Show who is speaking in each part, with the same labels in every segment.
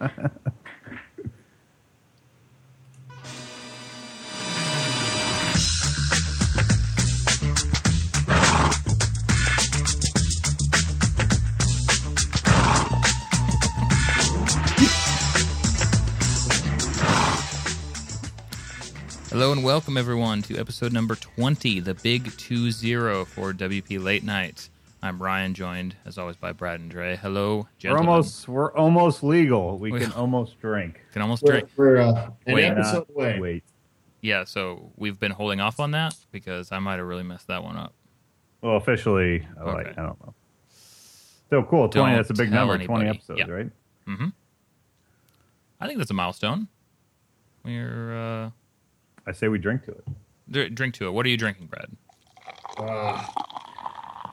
Speaker 1: Hello and welcome everyone to episode number 20, the big 2-0 for WP Late Night. I'm Ryan, joined as always by Brad and Dre. Hello, gentlemen.
Speaker 2: We're almost we're almost legal. We
Speaker 1: We-
Speaker 2: can almost drink.
Speaker 1: can almost
Speaker 3: We're,
Speaker 1: drink.
Speaker 3: we're uh, an
Speaker 1: Wait.
Speaker 3: episode
Speaker 2: Not
Speaker 3: away.
Speaker 2: Wait.
Speaker 1: Yeah, so we've been holding off on that because I might have really messed that one up.
Speaker 2: Well, officially, oh, like, I don't know. Still cool. Twenty.
Speaker 1: Don't
Speaker 2: that's a big
Speaker 1: tell
Speaker 2: number. Twenty episodes,
Speaker 1: Yeah.
Speaker 2: right?
Speaker 1: hmm I think that's a milestone. We're uh,
Speaker 2: I say we drink to it.
Speaker 1: drink to it. What are you drinking, Brad?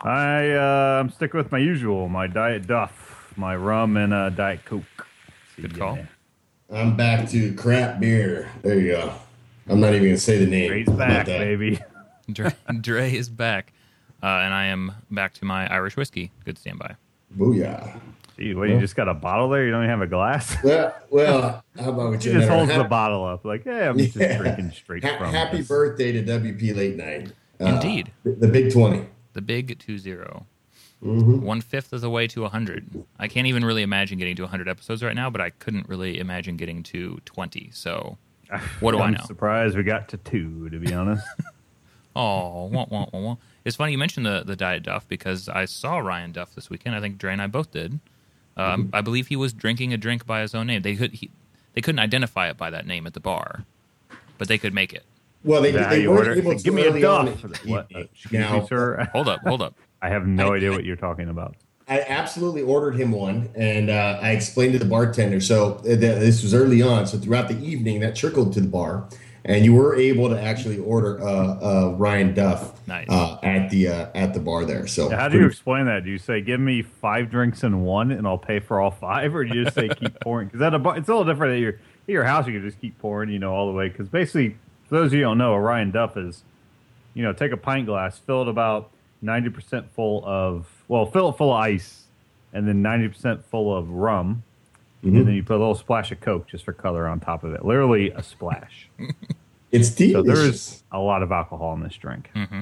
Speaker 2: I uh, I'm sticking with my usual, my diet Duff, my rum and uh, diet Coke. See
Speaker 1: Good call.
Speaker 2: man.
Speaker 3: I'm back to crap beer. There you go. I'm not even gonna say the name.
Speaker 2: Dre's back, baby.
Speaker 1: Dre, Dre is back, uh, and I am back to my Irish whiskey. Good standby.
Speaker 3: Booyah.
Speaker 2: Gee, what, you just got a bottle there? You don't even have a glass?
Speaker 3: Well, well, how about we
Speaker 2: He just
Speaker 3: another
Speaker 2: holds the bottle up, like, yeah, I'm just drinking straight
Speaker 3: ha-
Speaker 2: from.
Speaker 3: Happy
Speaker 2: this.
Speaker 3: birthday to WP Late Night. Uh,
Speaker 1: Indeed.
Speaker 3: the, the Big Twenty.
Speaker 1: The big 2-0.
Speaker 3: Mm-hmm.
Speaker 1: One fifth of the way to 100. I can't even really imagine getting to 100 episodes right now, but I couldn't really imagine getting to 20. So, what do I
Speaker 2: I'm
Speaker 1: know?
Speaker 2: surprised we got to two, to be honest.
Speaker 1: Oh, wah, wah, wah, wah. it's funny you mentioned the the diet Duff because I saw Ryan Duff this weekend. I think Dre and I both did. Um, I believe he was drinking a drink by his own name. They could he, they couldn't identify it by that name at the bar, but they could make it.
Speaker 3: Well, they,
Speaker 2: Is
Speaker 3: they
Speaker 2: you
Speaker 3: weren't
Speaker 2: order?
Speaker 3: able to
Speaker 2: Give me a
Speaker 3: early on
Speaker 2: Duff. What?
Speaker 3: evening.
Speaker 2: Excuse
Speaker 3: Now,
Speaker 2: me, sir.
Speaker 1: Hold up, hold up.
Speaker 2: I have no idea what you're talking about.
Speaker 3: I absolutely ordered him one, and uh, I explained to the bartender. So uh, th- this was early on. So throughout the evening, that trickled to the bar, and you were able to actually order uh, uh, Ryan Duff
Speaker 1: Nice.
Speaker 3: uh, at the uh, at the bar there. So
Speaker 2: How do you explain that? Do you say, "Give me five drinks in one, and I'll pay for all five, or do you just say, "Keep pouring"? Because at a bar, it's a little different at your at your house. You can just keep pouring, you know, all the way. Because basically, for those of you who don't know, a Ryan Duff is, you know, take a pint glass, fill it about ninety percent full of, well, fill it full of ice, and then ninety percent full of rum,
Speaker 3: Mhm.
Speaker 2: and then you put a little splash of Coke just for color on top of it. Literally a splash.
Speaker 3: it's deep.
Speaker 2: so
Speaker 3: delicious.
Speaker 2: there's a lot of alcohol in this drink.
Speaker 1: hmm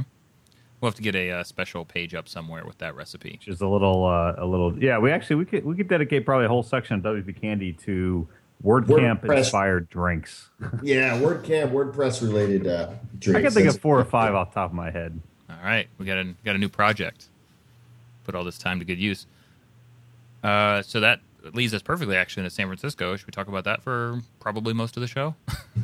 Speaker 1: We'll have to get a uh, special page up somewhere with that recipe.
Speaker 2: which is a little uh, a little yeah we actually we could we could dedicate probably a whole section of WP Candy to WordCamp
Speaker 3: WordPress.
Speaker 2: inspired drinks.
Speaker 3: yeah, WordCamp, WordPress related uh, drinks.
Speaker 2: I can think
Speaker 3: That's-
Speaker 2: of four or five off the top of my head.
Speaker 1: All right, we got a got a new project. Put all this time to good use. Uh, so that leads us perfectly actually into San Francisco. Should we talk about that for probably most of the show?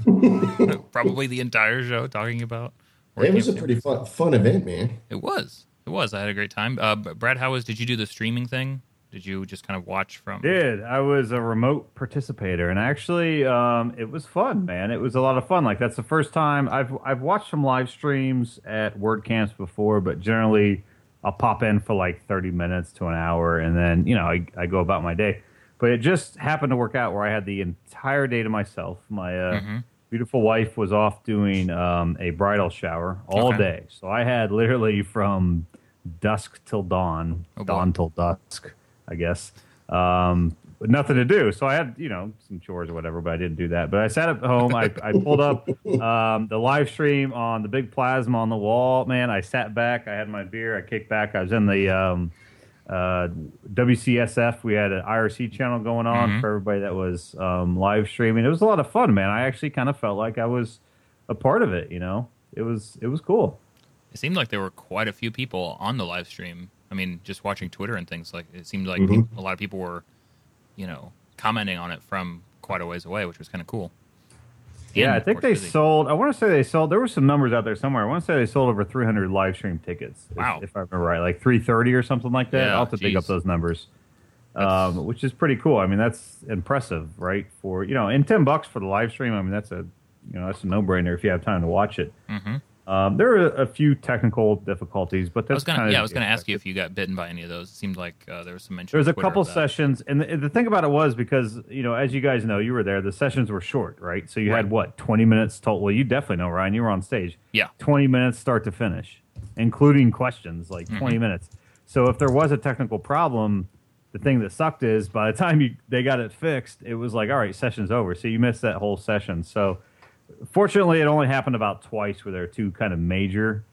Speaker 1: probably the entire show talking about.
Speaker 3: It was a pretty fun fun event, man.
Speaker 1: It was. It was. I had a great time. Uh, Brad, how was? Did you do the streaming thing? Did you just kind of watch from?
Speaker 2: Did I was a remote participator and actually um, it was fun, man. It was a lot of fun. Like that's the first time I've I've watched some live streams at WordCamps before, but generally I'll pop in for like thirty minutes to an hour and then you know I, I go about my day. But it just happened to work out where I had the entire day to myself. My uh,
Speaker 1: Mhm.
Speaker 2: beautiful wife was off doing um, a bridal shower all
Speaker 1: Okay.
Speaker 2: day, so I had literally from dusk till dawn,
Speaker 1: Oh, boy.
Speaker 2: dawn till dusk, I guess. Um, but nothing to do, so I had you know some chores or whatever, but I didn't do that. But I sat at home. I, I pulled up um, the live stream on the big plasma on the wall. Man, I sat back. I had my beer. I kicked back. I was in the um, uh, WCSF. We had an IRC channel going on
Speaker 1: Mhm.
Speaker 2: for everybody that was um, live streaming. It was a lot of fun, man. I actually kind of felt like I was a part of it. You know, it was it was cool.
Speaker 1: It seemed like there were quite a few people on the live stream. I mean, just watching Twitter and things like it seemed like
Speaker 3: Mhm.
Speaker 1: peop- a lot of people were, you know, commenting on it from quite a ways away, which was kind of cool.
Speaker 2: Yeah, I think they
Speaker 1: busy.
Speaker 2: sold. I want to say they sold. There were some numbers out there somewhere. I want to say they sold over 300 live stream tickets. if-
Speaker 1: Wow.
Speaker 2: if, I remember right, like 330 or something like that.
Speaker 1: Yeah,
Speaker 2: I'll have to dig up those numbers. Um, which is pretty cool. I mean, that's impressive, right? For you know, and 10 bucks for the live stream. I mean, that's a you know that's a no brainer if you have time to watch it.
Speaker 1: Mhm.
Speaker 2: Um, there are a few technical difficulties, but
Speaker 1: I
Speaker 2: that's
Speaker 1: was gonna,
Speaker 2: kind of
Speaker 1: yeah, I was gonna ask you if you got bitten by any of those. It seemed like uh, there was some mention.
Speaker 2: There was a couple sessions, and the, the thing about it was because you know, as you guys know, you were there. The sessions were short, right? So you
Speaker 1: Right.
Speaker 2: had what twenty minutes total. Well, you definitely know, Ryan. You were on stage.
Speaker 1: Yeah.
Speaker 2: twenty minutes start to finish, including questions, like
Speaker 1: Mm-hmm.
Speaker 2: 20 minutes. So if there was a technical problem, the thing that sucked is by the time you they got it fixed, it was like, all right, session's over. So you missed that whole session. So fortunately, it only happened about twice where there were two kind of major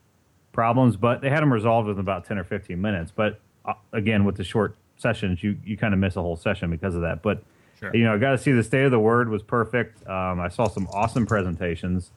Speaker 2: problems, but they had them resolved within about 10 or 15 minutes. But uh, again, with the short sessions, you, you kind of miss a whole session because of that. But,
Speaker 1: Sure.
Speaker 2: you know, I got to see the state of the word was perfect. Um, I saw some awesome presentations.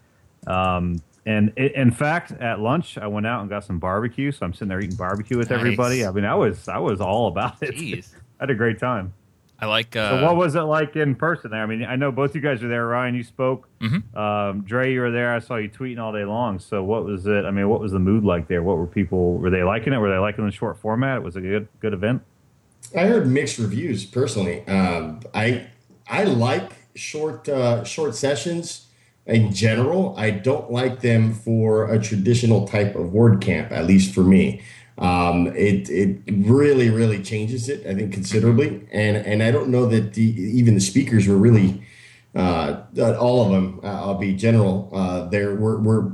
Speaker 2: Um, and i in fact, at lunch, I went out and got some barbecue. So I'm sitting there eating barbecue with
Speaker 1: Nice.
Speaker 2: everybody. I mean, I was I was all about it.
Speaker 1: Jeez.
Speaker 2: I had a great time.
Speaker 1: I like. Uh,
Speaker 2: So what was it like in person there? I mean, I know both you guys were there. Ryan, you spoke.
Speaker 1: Mhm.
Speaker 2: Um, Dre, you were there. I saw you tweeting all day long. So what was it? I mean, what was the mood like there? What were people? Were they liking it? Were they liking the short format? Was it was a good good event?
Speaker 3: I heard mixed reviews personally. Um, I I like short uh, short sessions in general. I don't like them for a traditional type of word camp, at least for me. Um, it it really really changes it. I think considerably, and and I don't know that the, even the speakers were really uh, uh, all of them. Uh, I'll be general. Uh, there were were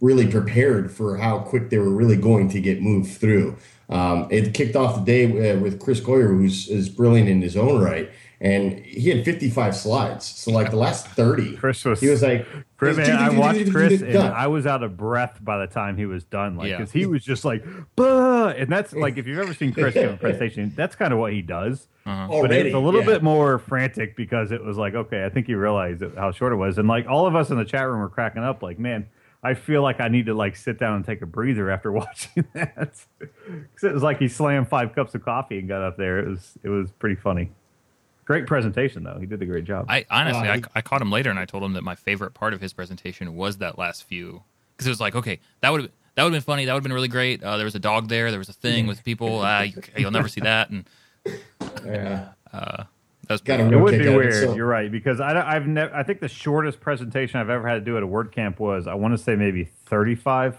Speaker 3: really prepared for how quick they were really going to get moved through. Um, it kicked off the day uh, with Chris Coyier, who's is brilliant in his own right, and he had 55 slides. So like the last 30,
Speaker 2: Chris was.
Speaker 3: he was like,
Speaker 2: Chris, man, I watched Chris, and
Speaker 3: done.
Speaker 2: I was out of breath by the time he was done. Like,
Speaker 1: Yeah.
Speaker 2: because he was just like, "Bah!" and that's like, if you've ever seen Chris give a presentation, that's kind of what he does.
Speaker 1: uh-huh.
Speaker 2: but it's a little
Speaker 3: yeah.
Speaker 2: bit more frantic because it was like, okay, I think you realized how short it was, and like all of us in the chat room were cracking up, like, man, I feel like I need to like sit down and take a breather after watching that. 'Cause it was like he slammed five cups of coffee and got up there. It was it was pretty funny. Great presentation though. He did a great job.
Speaker 1: I honestly,
Speaker 3: Uh,
Speaker 1: I, I caught him later, and I told him that my favorite part of his presentation was that last few because it was like, okay, that would that would have been funny. That would have been really great. Uh, there was a dog there. There was a thing with people. Ah, you, you'll never see that, and
Speaker 3: Yeah.
Speaker 1: that was pretty
Speaker 2: It would be
Speaker 3: out of it,
Speaker 2: weird.
Speaker 3: so-
Speaker 2: You're right because I, have never. I think the shortest presentation I've ever had to do at a WordCamp was I want to say maybe 35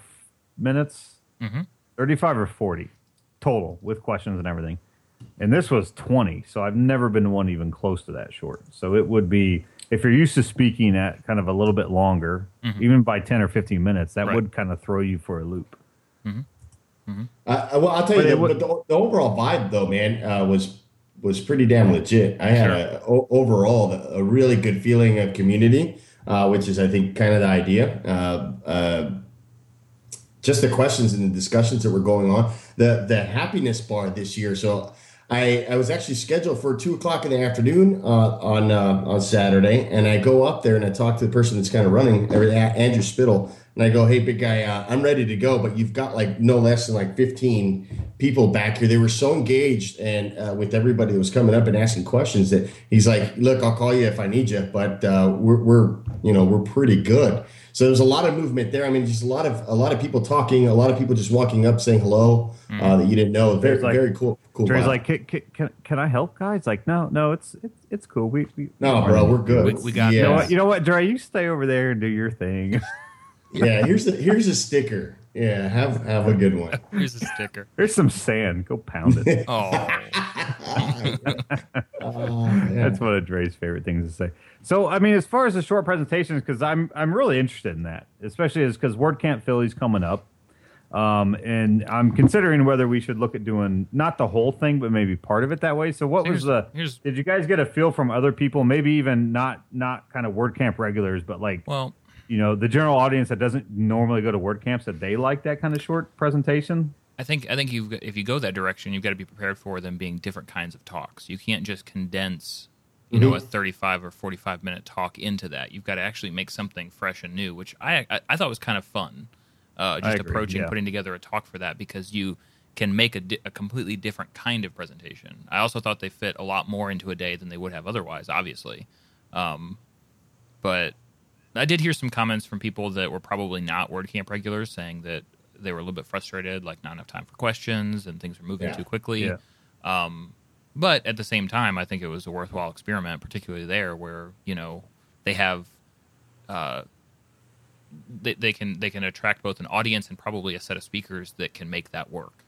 Speaker 2: minutes,
Speaker 1: Mhm.
Speaker 2: 35 or 40 total with questions and everything. And this was 20, so I've never been one even close to that short. So it would be if you're used to speaking at kind of a little bit longer, even by 10 or 15 minutes, that
Speaker 1: Right.
Speaker 2: would kind of throw you for a loop.
Speaker 3: Uh, well, I'll tell you,
Speaker 2: But it
Speaker 3: the,
Speaker 2: would-
Speaker 3: but the, the overall vibe though, man, uh, was was pretty damn legit. I had a, o- overall a really good feeling of community, uh, which is I think kind of the idea. Uh, uh, just the questions and the discussions that were going on. The the happiness bar this year. So I I was actually scheduled for two o'clock in the afternoon uh, on uh, on Saturday, and I go up there and I talk to the person that's kind of running Andrew Spittle, and I go, "Hey, big guy, uh, I'm ready to go, but you've got like no less than like 15 people back here. They were so engaged and uh, with everybody that was coming up and asking questions that he's like, "Look, I'll call you if I need you, but uh, we're we're you know we're pretty good." So there's a lot of movement there. I mean, just a lot of a lot of people talking, a lot of people just walking up saying hello uh, that you didn't know. Very
Speaker 2: It's like-
Speaker 3: very cool. Cool.
Speaker 2: Dre's
Speaker 3: vibe.
Speaker 2: like, can, can, can, can I help, guys? Like, no, no, it's it's, it's cool. We, we
Speaker 3: no, bro, we're good.
Speaker 1: We- we got
Speaker 2: You know what? You know what, Dre? You stay over there and do your thing.
Speaker 3: yeah, here's the here's a sticker. Yeah, have have a good one.
Speaker 1: Here's a sticker.
Speaker 2: There's some sand. Go pound it.
Speaker 1: Oh,
Speaker 3: Oh, yeah.
Speaker 2: That's one of Dre's favorite things to say. So, I mean, as far as the short presentations, because I'm I'm really interested in that, especially as because WordCamp Philly's coming up, um, and I'm considering whether we should look at doing not the whole thing, but maybe part of it that way. So, what
Speaker 1: Here's-
Speaker 2: was the?
Speaker 1: here's-
Speaker 2: Did you guys get a feel from other people? Maybe even not not kind of WordCamp regulars, but like
Speaker 1: well,
Speaker 2: you know the general audience that doesn't normally go to WordCamps that they like that kind of short presentation.
Speaker 1: I think I think you've got- if you go that direction, you've got to be prepared for them being different kinds of talks. You can't just condense, you know, a 35 or 45 minute talk into that. You've got to actually make something fresh and new, which I I, I thought was kind of fun. Uh, just
Speaker 2: agree,
Speaker 1: approaching
Speaker 2: yeah.
Speaker 1: putting together a talk for that because you can make a, di- a completely different kind of presentation. I also thought they fit a lot more into a day than they would have otherwise, obviously. Um, but I did hear some comments from people that were probably not WordCamp regulars saying that they were a little bit frustrated, like not enough time for questions and things were moving
Speaker 3: Yeah.
Speaker 1: too quickly.
Speaker 2: Yeah.
Speaker 1: But at the same time, I think it was a worthwhile experiment, particularly there where you know they have, uh, they, they can they can attract both an audience and probably a set of speakers that can make that work,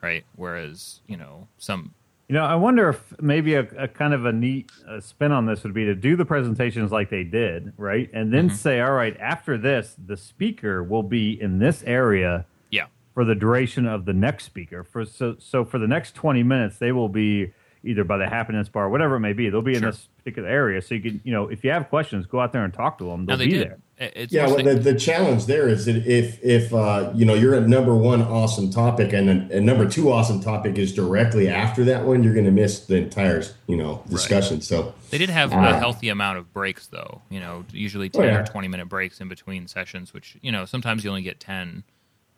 Speaker 1: right? Whereas you know some
Speaker 2: You know, I wonder if maybe a, a kind of a neat uh, spin on this would be to do the presentations like they did, right? And then say, all right, after this, the speaker will be in this area
Speaker 1: yeah
Speaker 2: for the duration of the next speaker. For so so for the next twenty minutes, they will be either by the happiness bar, whatever it may be. They'll be in
Speaker 1: Sure.
Speaker 2: this particular area, so you can, you know, if you have questions, go out there and talk to them. They'll
Speaker 1: they
Speaker 2: be
Speaker 1: did.
Speaker 2: there.
Speaker 1: It's
Speaker 3: Yeah, well, the, the challenge there is that if if uh, you know you're at number one awesome topic and then and number two awesome topic is directly after that one, you're going to miss the entire you know discussion. So
Speaker 1: They did have
Speaker 3: Ah.
Speaker 1: a healthy amount of breaks, though. You know, usually
Speaker 3: Oh,
Speaker 1: ten
Speaker 3: yeah.
Speaker 1: or twenty minute breaks in between sessions, which you know sometimes you only get ten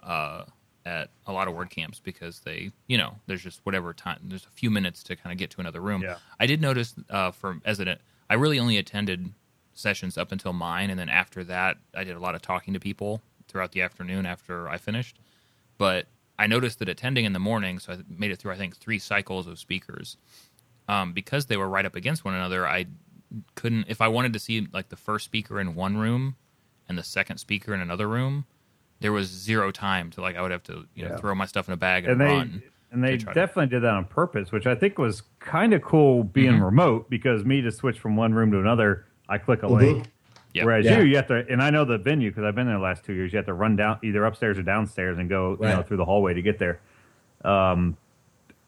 Speaker 1: uh, at a lot of word camps because they, you know, there's just whatever time. There's a few minutes to kind of get to another room.
Speaker 2: Yeah.
Speaker 1: I did notice uh, from as an I really only attended sessions up until mine, and then after that, I did a lot of talking to people throughout the afternoon after I finished. But I noticed that attending in the morning, so I made it through I think three cycles of speakers um, because they were right up against one another, I couldn't. If I wanted to see like the first speaker in one room and the second speaker in another room, there was zero time to like. I would have to you know
Speaker 2: Yeah.
Speaker 1: throw my stuff in a bag and,
Speaker 2: and they
Speaker 1: run.
Speaker 2: and they
Speaker 1: to try to-
Speaker 2: definitely did that on purpose, which I think was kind of cool being
Speaker 1: Mm-hmm.
Speaker 2: remote because me to switch from one room to another, I click a
Speaker 3: Mhm.
Speaker 2: link.
Speaker 1: Yep.
Speaker 2: Whereas
Speaker 3: Yeah.
Speaker 2: you, you have to, and I know the venue because I've been there the last two years. You have to run down either upstairs or downstairs and go, you know, through the hallway to get there. Um,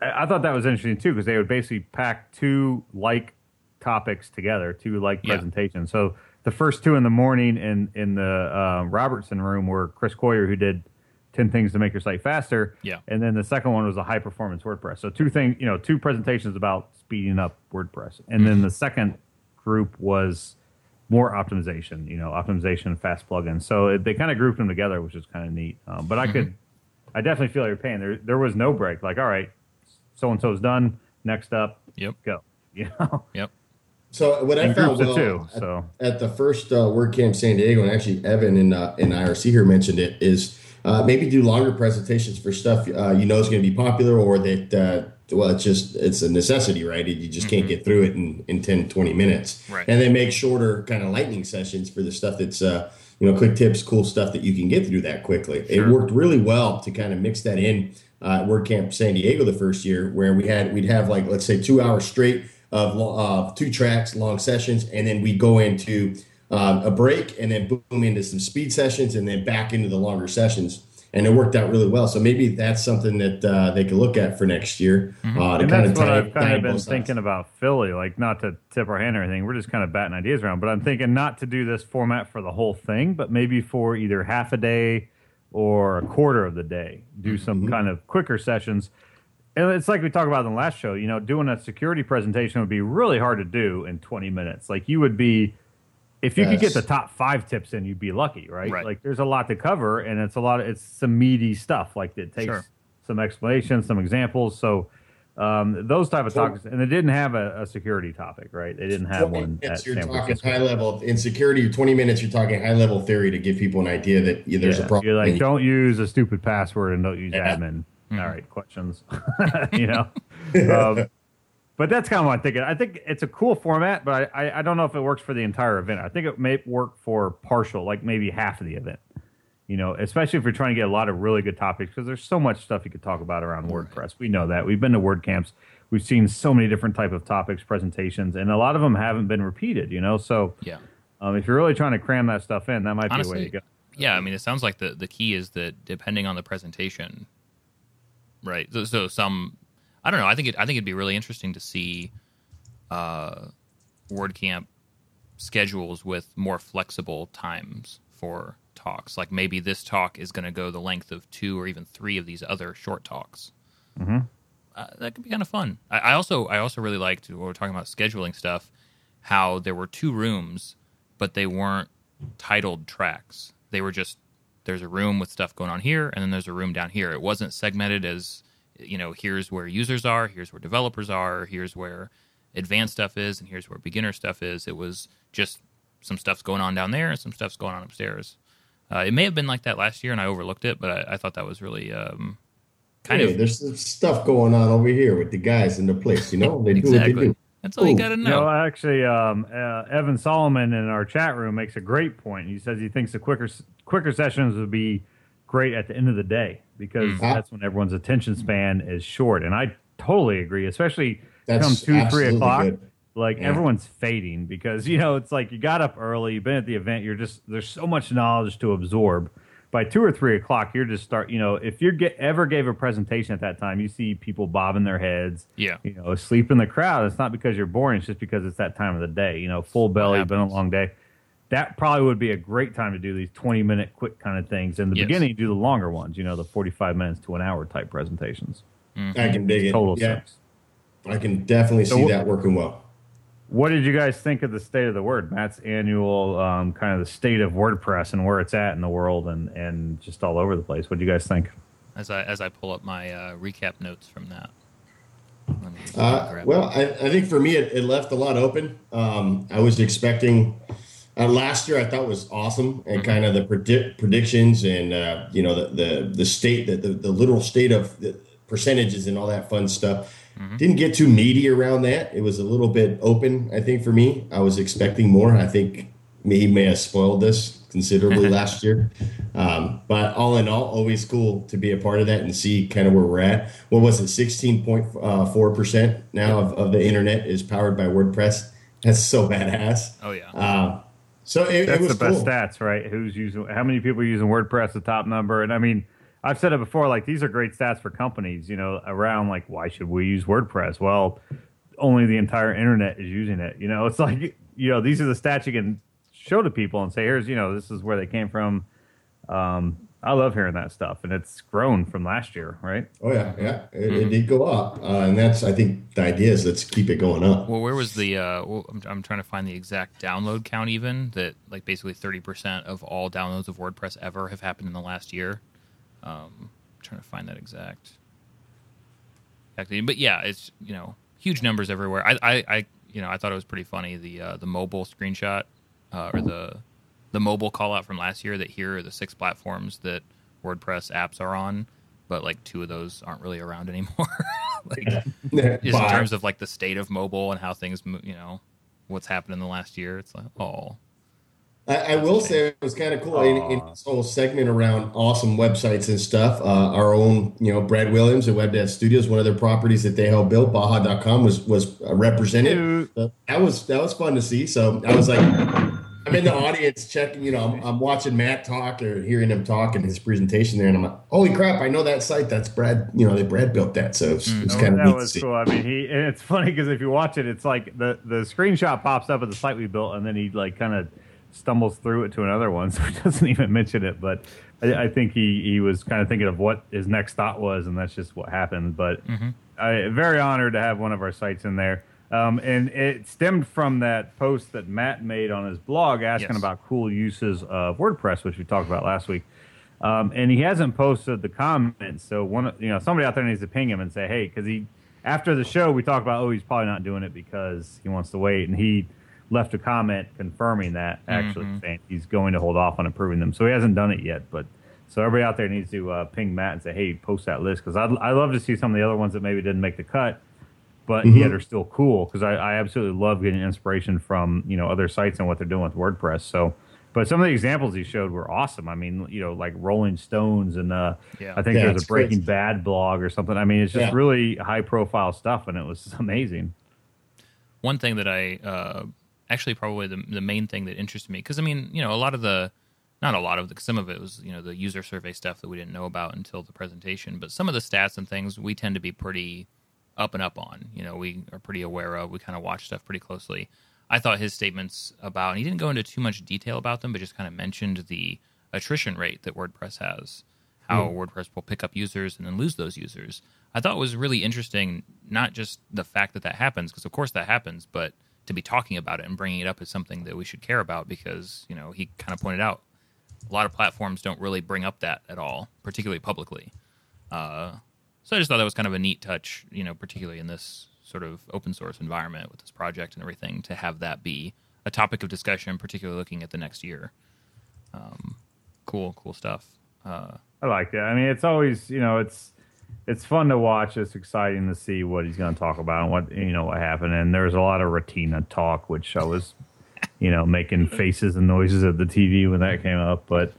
Speaker 2: I, I thought that was interesting too because they would basically pack two like topics together, two like
Speaker 1: Yeah.
Speaker 2: presentations. So the first two in the morning in in the uh, Robertson room were Chris Coyier who did ten things to make your site faster.
Speaker 1: Yeah.
Speaker 2: and then the second one was a high performance WordPress. So two things, you know, two presentations about speeding up WordPress, and then the second group was more optimization, you know, optimization, fast plugins. So it, they kind of grouped them together, which is kind of neat. Um, but I could, I definitely feel your pain. There, there was no break. Like, all right, so and so's done. Next up,
Speaker 1: Yep.
Speaker 2: go. You know,
Speaker 1: Yep.
Speaker 3: So what I found well,
Speaker 2: two.
Speaker 3: at-
Speaker 2: So
Speaker 3: at the first uh, WordCamp San Diego, and actually Evan in uh, in IRC here mentioned it, is uh, maybe do longer presentations for stuff uh, you know is going to be popular or that uh, well it's just it's a necessity, right? You just can't get through it in, in 10, 20 minutes,
Speaker 1: Right.
Speaker 3: And then make shorter kind of lightning sessions for the stuff that's uh, you know quick tips, cool stuff that you can get through that quickly. It worked really well to kind of mix that in uh, at WordCamp San Diego the first year, where we had we'd have like let's say two hours straight of uh, two tracks, long sessions, and then we go into uh, a break, and then boom into some speed sessions, and then back into the longer sessions. And it worked out really well. So maybe that's something that uh, they could look at for next year uh, to
Speaker 2: and that's what I've kind of been thinking about Philly. Like, not to tip our hand or anything. We're just kind of batting ideas around. But I'm thinking not to do this format for the whole thing, but maybe for either half a day or a quarter of the day. Do
Speaker 3: Mm-hmm.
Speaker 2: some kind of quicker sessions. And it's like we talked about in the last show. You know, doing a security presentation would be really hard to do in 20 minutes. Like, you would be. If you could get the top five tips in, you'd be lucky, right?
Speaker 1: Right.
Speaker 2: Like, there's a lot to cover, and it's a lot of it's some meaty stuff. Like, it takes
Speaker 1: Sure.
Speaker 2: some explanations, some examples. So um, those type of topics, and they didn't have a, a security topic, right? They didn't have one at
Speaker 3: minutes, you're
Speaker 2: San
Speaker 3: talking
Speaker 2: Francisco.
Speaker 3: high level in security. Twenty minutes, you're talking high level theory to give people an idea that yeah, there's
Speaker 2: Yeah.
Speaker 3: a problem.
Speaker 2: You're like, don't use a stupid password and don't use
Speaker 3: Yeah.
Speaker 2: admin. All right, questions. you know, um, but that's kind of what I'm thinking. I think it's a cool format, but I, I, I don't know if it works for the entire event. I think it may work for partial, like maybe half of the event. You know, especially if you're trying to get a lot of really good topics, because there's so much stuff you could talk about around WordPress. We know that. We've been to WordCamps. We've seen so many different type of topics, presentations, and a lot of them haven't been repeated. You know, so
Speaker 1: Yeah.
Speaker 2: um, if you're really trying to cram that stuff in, that might be a way to go.
Speaker 1: yeah. I mean, it sounds like the the key is that depending on the presentation, right? So, so some, I don't know. I think it. I think it'd be really interesting to see uh, WordCamp schedules with more flexible times for talks. Like maybe this talk is going to go the length of two or even three of these other short talks.
Speaker 2: Mm-hmm.
Speaker 1: Uh, that could be kind of fun. I, I also I also really liked when we we're talking about scheduling stuff, how there were two rooms, but they weren't titled tracks. They were just there's a room with stuff going on here, and then there's a room down here. It wasn't segmented as you know, here's where users are, here's where developers are, here's where advanced stuff is, and here's where beginner stuff is. It was just some stuff's going on down there and some stuff's going on upstairs. Uh, it may have been like that last year, and I overlooked it, but I, I thought that was really um, kind
Speaker 3: Hey,
Speaker 1: of
Speaker 3: there's some stuff going on over here with the guys in the place. You know, they do what they do.
Speaker 1: That's all you got to
Speaker 2: You
Speaker 1: know.
Speaker 2: know, actually, um, uh, Evan Solomon in our chat room makes a great point. He says he thinks the quicker quicker sessions would be great at the end of the day because
Speaker 1: Mm.
Speaker 2: that's when everyone's attention span is short. And I totally agree, especially
Speaker 3: That's
Speaker 2: come two, three o'clock.
Speaker 3: good.
Speaker 2: Like
Speaker 3: Yeah.
Speaker 2: everyone's fading because you know it's like you got up early, you've been at the event, you're just there's so much knowledge to absorb by two or three o'clock, you're just start. You know, if you get ever gave a presentation at that time, you see people bobbing their heads.
Speaker 1: Yeah.
Speaker 2: You know, asleep in the crowd. It's not because you're boring. It's just because it's that time of the day. You know, full belly, been a long day. That probably would be a great time to do these 20 minute quick kind of things. In the
Speaker 1: Yes.
Speaker 2: beginning, do the longer ones. You know, the 45 minutes to an hour type presentations. Mm-hmm.
Speaker 3: I can dig it.
Speaker 2: Total
Speaker 3: yeah,
Speaker 2: sense.
Speaker 3: I can definitely
Speaker 2: So
Speaker 3: see
Speaker 2: wh-
Speaker 3: that working well.
Speaker 2: What did you guys think of the state of the word? Matt's annual um, kind of the state of WordPress and where it's at in the world and, and just all over the place. What do you guys think?
Speaker 1: As I as I pull up my uh, recap notes from that.
Speaker 3: Uh, well. I, I think for me, it, it left a lot open. Um, I was expecting uh, last year. I thought was awesome, and kind of the predict, predictions and uh, you know the the the state that the, the literal state of the percentages and all that fun stuff. Didn't get too meaty around that. It was a little bit open. I think for me, I was expecting more. I think he may have spoiled this considerably last year. Um, but all in all, always cool to be a part of that and see kind of where we're at. What was it? Sixteen point four percent now of, of the internet is powered by WordPress. That's so badass.
Speaker 1: oh yeah.
Speaker 3: Uh, so it, it
Speaker 2: That's
Speaker 3: was
Speaker 2: the best
Speaker 3: cool.
Speaker 2: stats, right? Who's using? How many people are using WordPress? The top number, and I mean, I've said it before. Like these are great stats for companies. You know, around like why should we use WordPress? Well, only the entire internet is using it. You know, it's like you know these are the stats you can show to people and say, here's you know this is where they came from. Um, I love hearing that stuff, and it's grown from last year, right?
Speaker 3: Oh yeah, yeah, it, it did go up, uh, and that's I think the idea is let's keep it going up.
Speaker 1: Well, where was the? Uh, well, I'm, I'm trying to find the exact download count. Even that, like basically 30 percent of all downloads of WordPress ever have happened in the last year. Um, I'm trying to find that exact. Exactly, but yeah, it's you know huge numbers everywhere. I, I, I you know I thought it was pretty funny the uh, the mobile screenshot uh, or the the mobile call out from last year that here are the six platforms that WordPress apps are on, but like two of those aren't really around anymore. like just in terms of like the state of mobile and how things, you know, what's happened in the last year. It's like, oh,
Speaker 3: I, I will say it was kind of cool in, in this whole segment around awesome websites and stuff. Uh, our own, you know, Brad Williams at WebDev Studios, one of their properties that they helped build, Baja.com, was was uh, represented. So that was that was fun to see. So I was like, I'm in the audience checking. You know, I'm, I'm watching Matt talk or hearing him talk in his presentation there, and I'm like, holy crap! I know that site. That's Brad. You know, they Brad built that. So it's, it's
Speaker 2: Oh,
Speaker 3: kind of
Speaker 2: that
Speaker 3: neat to
Speaker 2: was
Speaker 3: see.
Speaker 2: cool. I mean, he and it's funny because if you watch it, it's like the the screenshot pops up of the site we built, and then he like kind of stumbles through it to another one, so he doesn't even mention it. But I, I think he he was kind of thinking of what his next thought was, and that's just what happened. But I very honored to have one of our sites in there. Um, and it stemmed from that post that Matt made on his blog asking
Speaker 1: Yes.
Speaker 2: about cool uses of WordPress, which we talked about last week. Um, and he hasn't posted the comments. So one, you know, somebody out there needs to ping him and say, hey, because he after the show we talked about, oh, he's probably not doing it because he wants to wait, and he left a comment confirming that actually saying he's going to hold off on approving them. So he hasn't done it yet, but. So everybody out there needs to uh, ping Matt and say, "Hey, post that list," because I'd I love to see some of the other ones that maybe didn't make the cut, but yet are still cool. Because I, I absolutely love getting inspiration from you know other sites and what they're doing with WordPress. So, but some of the examples he showed were awesome. I mean, you know, like Rolling Stones and uh,
Speaker 1: Yeah.
Speaker 2: I think
Speaker 3: Yeah,
Speaker 2: there's a Breaking
Speaker 3: crazy.
Speaker 2: Bad blog or something. I mean, it's just
Speaker 3: Yeah.
Speaker 2: really high profile stuff, and it was amazing.
Speaker 1: one thing that I uh, actually probably the the main thing that interested me because I mean you know a lot of the not a lot of the some of it was you know the user survey stuff that we didn't know about until the presentation, but some of the stats and things we tend to be pretty up and up on. You know, we are pretty aware of. We kind of watch stuff pretty closely. I thought his statements about and he didn't go into too much detail about them, but just kind of mentioned the attrition rate that WordPress has, how mm-hmm. WordPress will pick up users and then lose those users. I thought was really interesting, not just the fact that that happens, because of course that happens, but to be talking about it and bringing it up as something that we should care about, because you know he kind of pointed out a lot of platforms don't really bring up that at all, particularly publicly. Uh, so I just thought that was kind of a neat touch, you know, particularly in this sort of open source environment with this project and everything, to have that be a topic of discussion, particularly looking at the next year. Um, cool, cool stuff. Uh,
Speaker 2: I like that. I mean, it's always you know it's it's fun to watch. It's exciting to see what he's going to talk about and what you know what happened. And there's a lot of Retina talk, which I was you know making faces and noises at the TV when that came up. But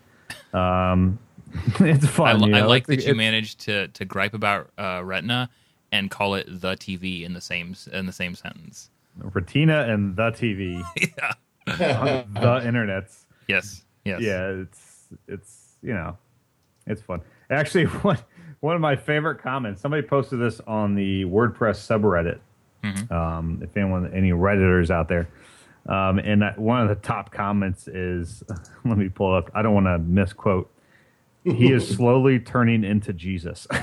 Speaker 2: um, it's fun.
Speaker 1: li-
Speaker 2: you
Speaker 1: I like
Speaker 2: It's-
Speaker 1: that you managed to to gripe about uh, Retina and call it the TV in the same in the same sentence.
Speaker 2: Retina and the TV,
Speaker 1: yeah.
Speaker 2: the internets.
Speaker 1: Yes. Yes.
Speaker 2: Yeah, it's it's you know, it's fun. Actually, one one of my favorite comments. Somebody posted this on the WordPress subreddit. Um, if anyone, any redditors out there, um, and one of the top comments is, let me pull up. I don't want to misquote. He is slowly turning into Jesus.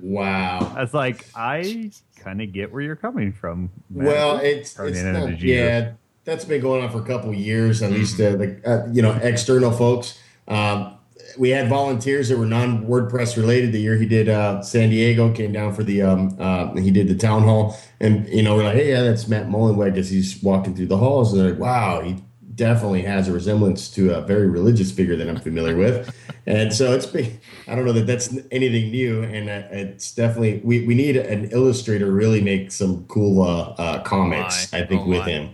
Speaker 3: Wow.
Speaker 2: I was like, I kind of get where you're coming from. Matt.
Speaker 3: Well, it's,
Speaker 2: Turning
Speaker 3: it's
Speaker 2: into
Speaker 3: not,
Speaker 2: Jesus.
Speaker 3: yeah, that's been going on for a couple of years, at least uh, the uh, you know external folks. Um, we had volunteers that were non WordPress related. The year he did uh, San Diego, came down for the um, uh, he did the town hall, and you know we're like, hey, yeah, that's Matt Mullenweg as he's walking through the halls, and they're like, wow, he definitely has a resemblance to a very religious figure that I'm familiar with, and so it's been, I don't know that that's anything new, and uh, it's definitely we, we need an illustrator really make some cool uh, uh, comics.
Speaker 1: my.
Speaker 3: I think
Speaker 1: Oh,
Speaker 3: with
Speaker 1: my.
Speaker 3: him.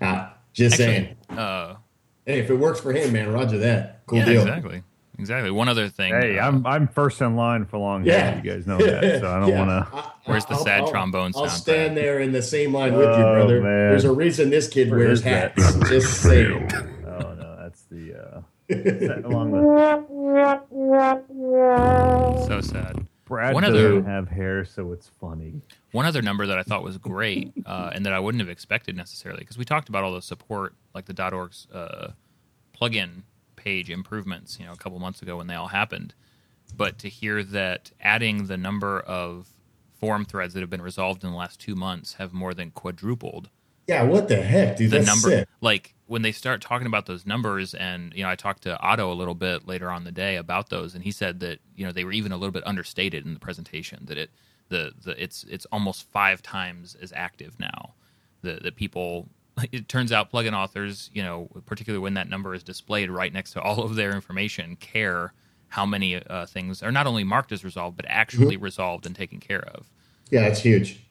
Speaker 3: Uh, just saying,
Speaker 1: Uh,
Speaker 3: hey, if it works for him, man, Roger that. Cool
Speaker 1: yeah,
Speaker 3: deal.
Speaker 1: exactly. Exactly. One other thing.
Speaker 2: Hey,
Speaker 1: uh,
Speaker 2: I'm I'm first in line for long
Speaker 3: Yeah.
Speaker 2: hair. You guys know that, so I don't
Speaker 3: Yeah.
Speaker 2: want to.
Speaker 1: Where's the
Speaker 3: I'll-
Speaker 1: sad
Speaker 3: I'll-
Speaker 1: trombone
Speaker 3: I'll
Speaker 1: sound,
Speaker 3: stand
Speaker 1: Brad?
Speaker 3: there in the same line with you,
Speaker 2: Oh,
Speaker 3: brother.
Speaker 2: man.
Speaker 3: There's a reason this kid
Speaker 2: Where
Speaker 3: wears
Speaker 2: is that?
Speaker 3: hats. Just saying.
Speaker 2: Oh no, that's the uh, that along the
Speaker 1: so sad.
Speaker 2: Brad
Speaker 1: One
Speaker 2: doesn't
Speaker 1: other-
Speaker 2: have hair, so it's funny.
Speaker 1: One other number that I thought was great uh, and that I wouldn't have expected necessarily because we talked about all the support, like the .org's uh, plugin page improvements, you know, a couple months ago when they all happened. But to hear that adding the number of forum threads that have been resolved in the last two months have more than quadrupled
Speaker 3: Yeah, what the heck, dude?
Speaker 1: the
Speaker 3: That's
Speaker 1: number
Speaker 3: sick.
Speaker 1: like when they start talking about those numbers and you know i talked to otto a little bit later on the day about those and he said that you know they were even a little bit understated in the presentation that it the, the it's it's almost five times as active now the the people it turns out plugin authors you know particularly when that number is displayed right next to all of their information care how many uh, things are not only marked as resolved but actually resolved and taken care of
Speaker 3: Yeah, it's huge.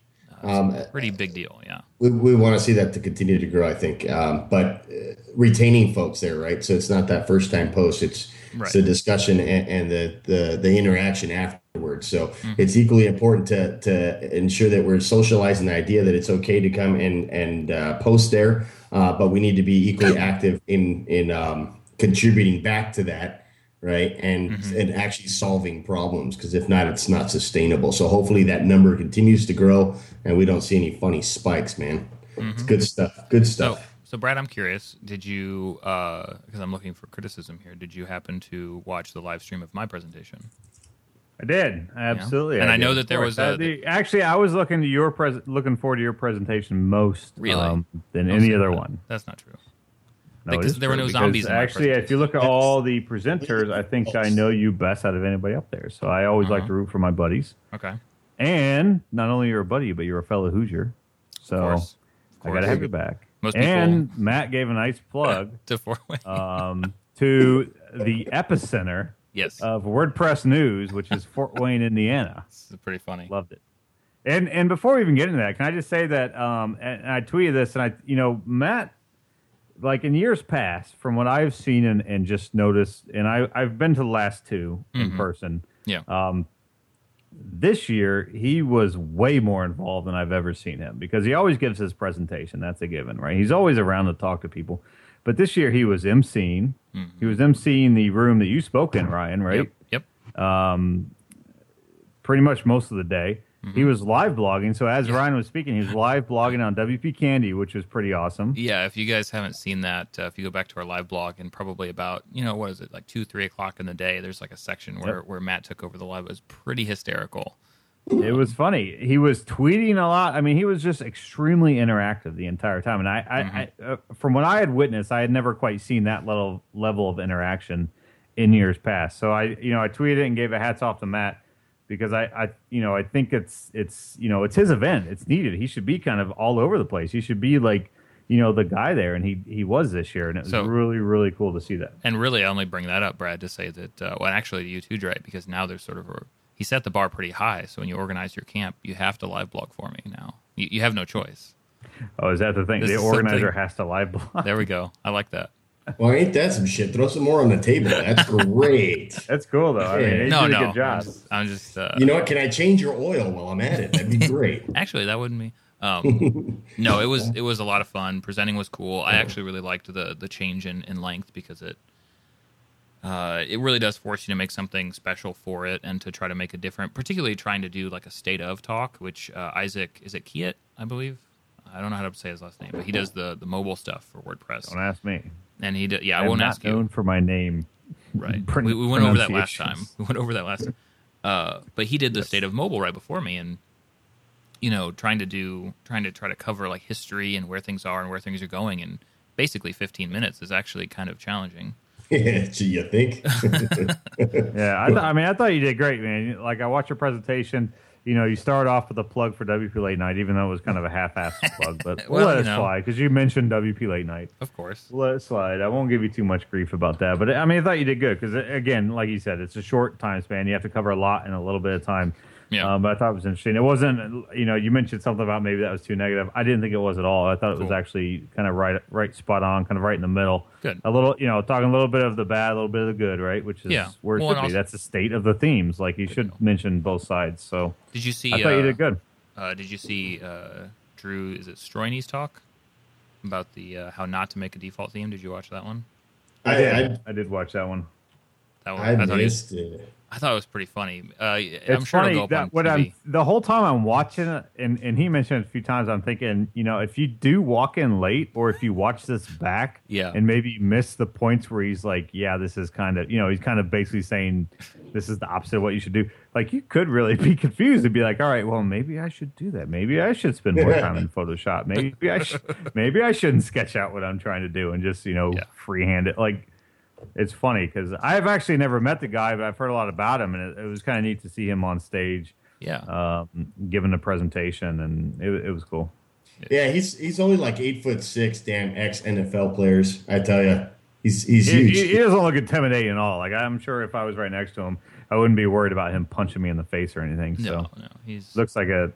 Speaker 3: Um,
Speaker 1: pretty big deal yeah
Speaker 3: we, we want to see that to continue to grow, I think. Um, but uh, retaining folks there, right? So it's not that first time post; it's,
Speaker 1: Right.
Speaker 3: it's the discussion and, and the, the the interaction afterwards. So
Speaker 1: Mm-hmm.
Speaker 3: it's equally important to to ensure that we're socializing the idea that it's okay to come and and uh, post there, uh, but we need to be equally active in in um, contributing back to that. Right and
Speaker 1: Mm-hmm.
Speaker 3: and actually solving problems because if not, it's not sustainable. So hopefully that number continues to grow and we don't see any funny spikes, man. It's good stuff. Good stuff.
Speaker 1: so so Brad, I'm curious. Did you, because I'm looking for criticism here, did you happen to watch the live stream of my presentation?
Speaker 2: I did absolutely,
Speaker 1: And I know that there was a-
Speaker 2: Uh, the- actually I was looking to your pres- looking forward to your presentation most
Speaker 1: Really?
Speaker 2: um, than
Speaker 1: Don't
Speaker 2: any other
Speaker 1: that.
Speaker 2: one.
Speaker 1: That's not true.
Speaker 2: No,
Speaker 1: Like,
Speaker 2: it
Speaker 1: 'cause
Speaker 2: is
Speaker 1: there were no zombies
Speaker 2: Actually, if you look at all the presenters, I think I know you best out of anybody up there. So I always like
Speaker 1: Uh-huh.
Speaker 2: to root for my buddies.
Speaker 1: Okay.
Speaker 2: And not only you're a buddy, but you're a fellow Hoosier. So
Speaker 1: Of course. Of
Speaker 2: I got to have you back.
Speaker 1: Most people-
Speaker 2: and Matt gave a nice plug
Speaker 1: To way.
Speaker 2: um, to the epicenter
Speaker 1: yes.
Speaker 2: of WordPress news, which is Fort Wayne, Indiana.
Speaker 1: this is pretty funny.
Speaker 2: Loved it. And and before we even get into that, can I just say that um, and, and I tweeted this, and I you know Matt, like in years past, from what I've seen and, and just noticed, and I I've been to the last 2 in
Speaker 1: Mhm.
Speaker 2: person.
Speaker 1: Yeah.
Speaker 2: Um, this year he was way more involved than I've ever seen him because he always gives his presentation. That's a given, right? He's always around to talk to people. But this year he was emceeing. He was emceeing the room that you spoke in, Ryan, right?
Speaker 1: Yep. Yep.
Speaker 2: um, pretty much most of the day.
Speaker 1: Mm-hmm.
Speaker 2: He was live blogging. So as Ryan was speaking, he was live blogging on WP Candy, which was pretty awesome.
Speaker 1: Yeah, if you guys haven't seen that, uh, if you go back to our live blog and probably about, you know, what is it, like two, three o'clock in the day, there's like a section where, where Matt took over the live. It was pretty hysterical.
Speaker 2: It was funny. He was tweeting a lot. I mean, he was just extremely interactive the entire time. And I, I, I uh, from what I had witnessed, I had never quite seen that level level of interaction in years past. So I, you know, I tweeted it and gave a hats off to Matt because I, I, you know, I think it's it's you know it's his event. It's needed. He should be kind of all over the place. He should be like, you know, the guy there, and he he was this year, and it was
Speaker 1: So-
Speaker 2: really really cool to see that.
Speaker 1: And really, I only bring that up, Brad, to say that, uh, well, actually, you too, Dre, because now there's sort of a, he set the bar pretty high. So when you organize your camp, you have to live blog for me now. You, you have no choice.
Speaker 2: Oh, is that the thing?
Speaker 1: This
Speaker 2: the organizer has to live blog.
Speaker 1: There we go. I like that.
Speaker 3: Well, ain't that some shit? Throw some more on the table. That's great.
Speaker 2: That's cool though. I mean,
Speaker 3: Yeah.
Speaker 1: No,
Speaker 2: a
Speaker 1: no.
Speaker 2: good
Speaker 1: I'm
Speaker 2: job.
Speaker 1: just, I'm just uh,
Speaker 3: You know what? Can I change your oil while I'm at it? That'd be great.
Speaker 1: Actually, that wouldn't be. Um, no, it was it was a lot of fun. Presenting was cool. I actually really liked the the change in, in length because it uh, it really does force you to make something special for it and to try to make a different, particularly trying to do like a state of talk, which uh, Isaac, is it Keyet, I believe? I don't know how to say his last name, but he does the, the mobile stuff for WordPress.
Speaker 2: Don't ask me.
Speaker 1: And he, did, yeah, I
Speaker 2: I'm
Speaker 1: won't
Speaker 2: not
Speaker 1: ask you.
Speaker 2: known for my name.
Speaker 1: Right.
Speaker 2: Pron-
Speaker 1: we, we went over that last time. We went over that last time. Uh, but he did the state of mobile right before me, and you know, trying to do, trying to try to cover like history and where things are and where things are going in basically 15 minutes is actually kind of challenging.
Speaker 3: Yeah, Gee, you think?
Speaker 2: Yeah, I, th- I mean, I thought you did great, man. Like, I watched your presentation. You know, you start off with a plug for WP Late Night, even though it was kind of a half-assed plug, but we'll
Speaker 1: Well,
Speaker 2: let it
Speaker 1: know.
Speaker 2: slide because you mentioned WP Late Night.
Speaker 1: Of course.
Speaker 2: We'll let it slide. I won't give you too much grief about that, but I mean, I thought you did good because, uh, again, like you said, it's a short time span. You have to cover a lot in a little bit of time.
Speaker 1: Yeah.
Speaker 2: Um, but I thought it was interesting. It wasn't, you know, you mentioned something about maybe that was too negative. I didn't think it was at all. I thought it was actually kind of right, right, spot on, kind of right in the middle.
Speaker 1: Good.
Speaker 2: A little, you know, talking a little bit of the bad, a little bit of the good, right? Which is
Speaker 1: Yeah.
Speaker 2: where it
Speaker 1: Well,
Speaker 2: should
Speaker 1: and
Speaker 2: be.
Speaker 1: also-
Speaker 2: That's the state of the themes. Like you should mention both sides. So
Speaker 1: Did you see?
Speaker 2: I thought
Speaker 1: uh,
Speaker 2: you did good.
Speaker 1: Uh, did you see uh, Drew? Is it Strojny's talk about the uh, how not to make a default theme? Did you watch that one?
Speaker 2: I,
Speaker 3: I,
Speaker 2: did.
Speaker 3: I,
Speaker 2: I did watch that one.
Speaker 1: That one,
Speaker 3: I,
Speaker 1: thought he
Speaker 3: missed it.
Speaker 1: I thought it was pretty funny. Uh, I'm
Speaker 2: It's
Speaker 1: sure
Speaker 2: funny
Speaker 1: it'll go
Speaker 2: that what I'm the whole time I'm watching it, and, and he mentioned it a few times. I'm thinking, you know, if you do walk in late, or if you watch this back,
Speaker 1: Yeah.
Speaker 2: and maybe miss the points where he's like, yeah, this is kind of, you know, he's kind of basically saying this is the opposite of what you should do. Like you could really be confused and be like, all right, well, maybe I should do that. Maybe I should spend more time in Photoshop. Maybe I should, maybe I shouldn't sketch out what I'm trying to do and just, you know,
Speaker 1: Yeah.
Speaker 2: freehand it. Like it's funny because I've actually never met the guy, but I've heard a lot about him, and it, it was kind of neat to see him on stage
Speaker 1: yeah.
Speaker 2: um, giving a presentation, and it, it was cool.
Speaker 3: Yeah, he's he's only like eight foot six. Damn ex NFL players, I tell you, he's he's
Speaker 2: He,
Speaker 3: huge.
Speaker 2: he, he doesn't look intimidating at all. Like I'm sure if I was right next to him, I wouldn't be worried about him punching me in the face or anything. So
Speaker 1: no, no, he's
Speaker 2: looks like a.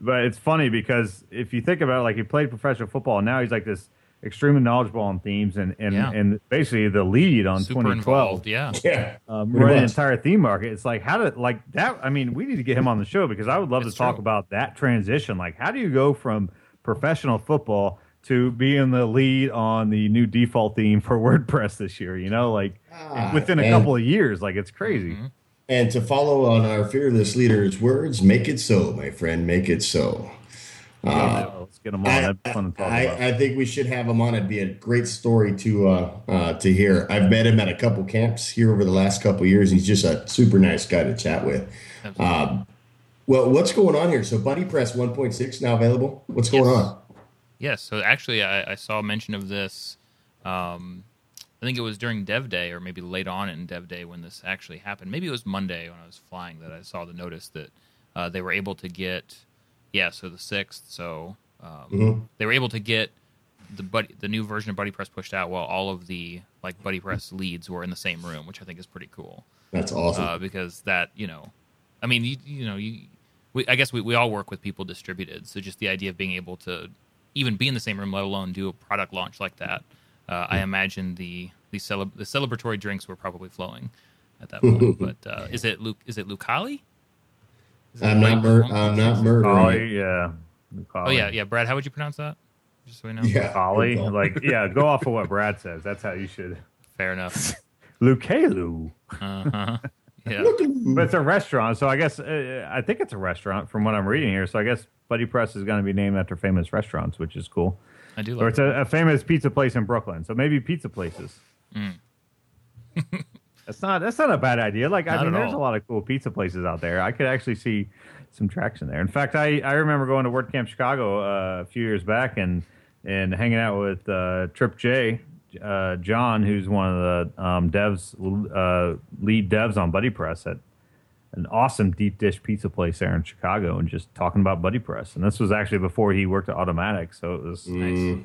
Speaker 2: But it's funny because if you think about it, like he played professional football, and now he's like this extremely knowledgeable on themes and and,
Speaker 1: Yeah.
Speaker 2: and basically the lead on
Speaker 1: super
Speaker 2: 2012.
Speaker 1: involved. Yeah,
Speaker 3: yeah,
Speaker 2: um,
Speaker 3: Pretty
Speaker 2: run entire theme market. It's like how to like that. I mean, we need to get him on the show because I would love
Speaker 1: It's
Speaker 2: to talk about that transition. Like, how do you go from professional football to being the lead on the new default theme for WordPress this year? You know, like
Speaker 3: Ah,
Speaker 2: within a
Speaker 3: and-
Speaker 2: couple of years, like it's crazy.
Speaker 1: Mm-hmm.
Speaker 3: And to follow on our fearless leader's words, make it so, my friend, make it so.
Speaker 2: So let's get him on.
Speaker 3: I,
Speaker 2: That'd be fun to talk
Speaker 3: I,
Speaker 2: about.
Speaker 3: I think we should have him on. It'd be a great story to uh, uh, to hear. I've met him at a couple camps here over the last couple years. He's just a super nice guy to chat with. Um, well, what's going on here? So, BuddyPress 1.6 now available. What's going
Speaker 1: Yes.
Speaker 3: on?
Speaker 1: Yes. So actually, I, I saw mention of this. Um, I think it was during Dev Day, or maybe late on in Dev Day when this actually happened. Maybe it was Monday when I was flying that I saw the notice that uh, they were able to get. Yeah. So the sixth. So um, they were able to get the buddy, the new version of BuddyPress pushed out while all of the like BuddyPress leads were in the same room, which I think is pretty cool.
Speaker 3: That's awesome.
Speaker 1: uh, because that you know, I mean, you, you know, you, we, I guess we, we all work with people distributed, so just the idea of being able to even be in the same room, let alone do a product launch like that, uh, I imagine the the, celeb- the celebratory drinks were probably flowing at that point. but uh, is it Luke? Is it Lucali? Is it
Speaker 3: I'm not. Mur- I'm not murdering.
Speaker 2: Collie, yeah.
Speaker 1: Oh yeah, yeah. Brad, how would you pronounce that? Just so we know.
Speaker 3: Yeah.
Speaker 2: Collie,
Speaker 3: Good call.
Speaker 2: like yeah. Go off of what Brad says. That's how you should.
Speaker 1: Fair enough.
Speaker 2: Lucelu.
Speaker 1: Uh-huh. Yeah.
Speaker 2: But it's a restaurant, so I guess uh, I think it's a restaurant from what I'm reading here. So I guess BuddyPress is going to be named after famous restaurants, which is cool.
Speaker 1: I do
Speaker 2: Or it's a, a famous pizza place in Brooklyn, so maybe pizza places.
Speaker 1: Mm.
Speaker 2: that's not that's not a bad idea. Like I mean, there's
Speaker 1: all.
Speaker 2: a lot of cool pizza places out there. I could actually see some traction there. In fact, I, I remember going to WordCamp Chicago uh, a few years back and and hanging out with uh, Trip J, uh, John, who's one of the um, devs, uh, lead devs on BuddyPress at an awesome deep dish pizza place there in Chicago, and just talking about BuddyPress. And this was actually before he worked at Automattic, so it was
Speaker 1: nice.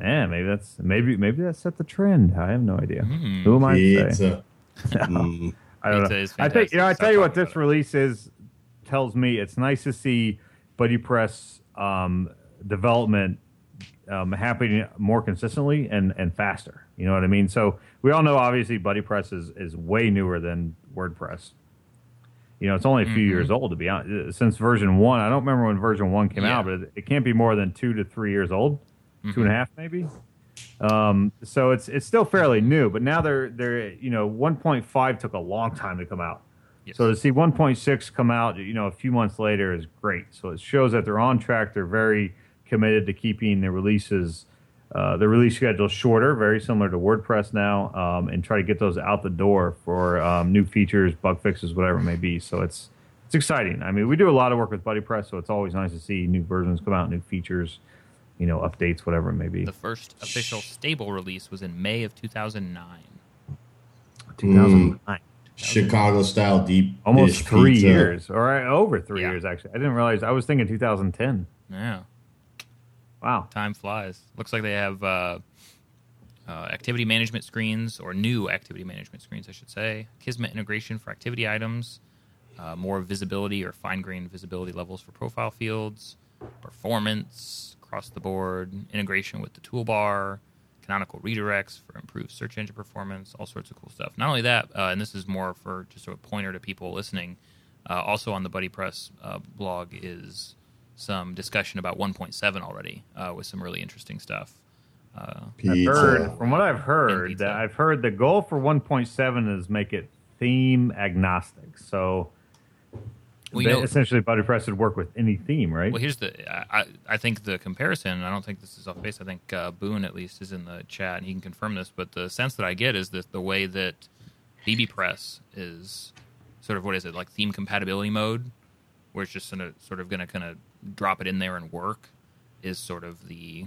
Speaker 2: yeah, maybe that's maybe maybe that set the trend. I have no idea.
Speaker 1: Mm.
Speaker 2: Who am I to say?
Speaker 3: Pizza. Mm.
Speaker 2: I don't
Speaker 1: Pizza
Speaker 2: know.
Speaker 1: is
Speaker 2: I think you know. I tell you what, this
Speaker 1: it.
Speaker 2: release is tells me it's nice to see BuddyPress um, development um, happening more consistently and and faster. You know what I mean? So we all know obviously BuddyPress is is way newer than WordPress. You know, it's only a few
Speaker 1: Mhm.
Speaker 2: years old to be honest. Since version one, I don't remember when version one came
Speaker 1: Yeah.
Speaker 2: out, but it, it can't be more than two to three years old, two and a half maybe. Um, so it's it's still fairly new, but now they're they're you know 1.5 took a long time to come out.
Speaker 1: Yes.
Speaker 2: So to see 1.6 come out, you know, a few months later is great. So it shows that they're on track. They're very committed to keeping the releases, uh, the release schedule shorter, very similar to WordPress now, um, and try to get those out the door for um, new features, bug fixes, whatever it may be. So it's it's exciting. I mean, we do a lot of work with BuddyPress, so it's always nice to see new versions come out, new features, you know, updates, whatever it may be.
Speaker 1: The first official stable release was in May of 2009.
Speaker 2: 2009.
Speaker 3: Chicago style deep
Speaker 2: Almost
Speaker 3: dish
Speaker 2: three
Speaker 3: pizza.
Speaker 2: years, or over three
Speaker 1: Yeah.
Speaker 2: years actually. I didn't realize. I was thinking 2010.
Speaker 1: Yeah,
Speaker 2: Wow.
Speaker 1: time flies. Looks like they have uh, uh, activity management screens, or new activity management screens, I should say. Akismet integration for activity items, uh, more visibility or fine grained visibility levels for profile fields, performance across the board, integration with the toolbar, canonical redirects for improved search engine performance, all sorts of cool stuff. Not only that, uh, and this is more for just a pointer to people listening, uh, also on the BuddyPress uh, blog is some discussion about 1.7 already uh, with some really interesting stuff. Uh,
Speaker 2: I've heard, from what I've heard, that I've heard the goal for 1.7 is make it theme agnostic. So
Speaker 1: Well, you know-
Speaker 2: essentially, BuddyPress would work with any theme, right?
Speaker 1: Well, here's the. I, I- think the comparison. I don't think this is off base. I think uh, Boone at least is in the chat, and he can confirm this. But the sense that I get is that the way that bbPress is sort of what is it like theme compatibility mode, where it's just gonna sort of gonna kind of drop it in there and work, is sort of the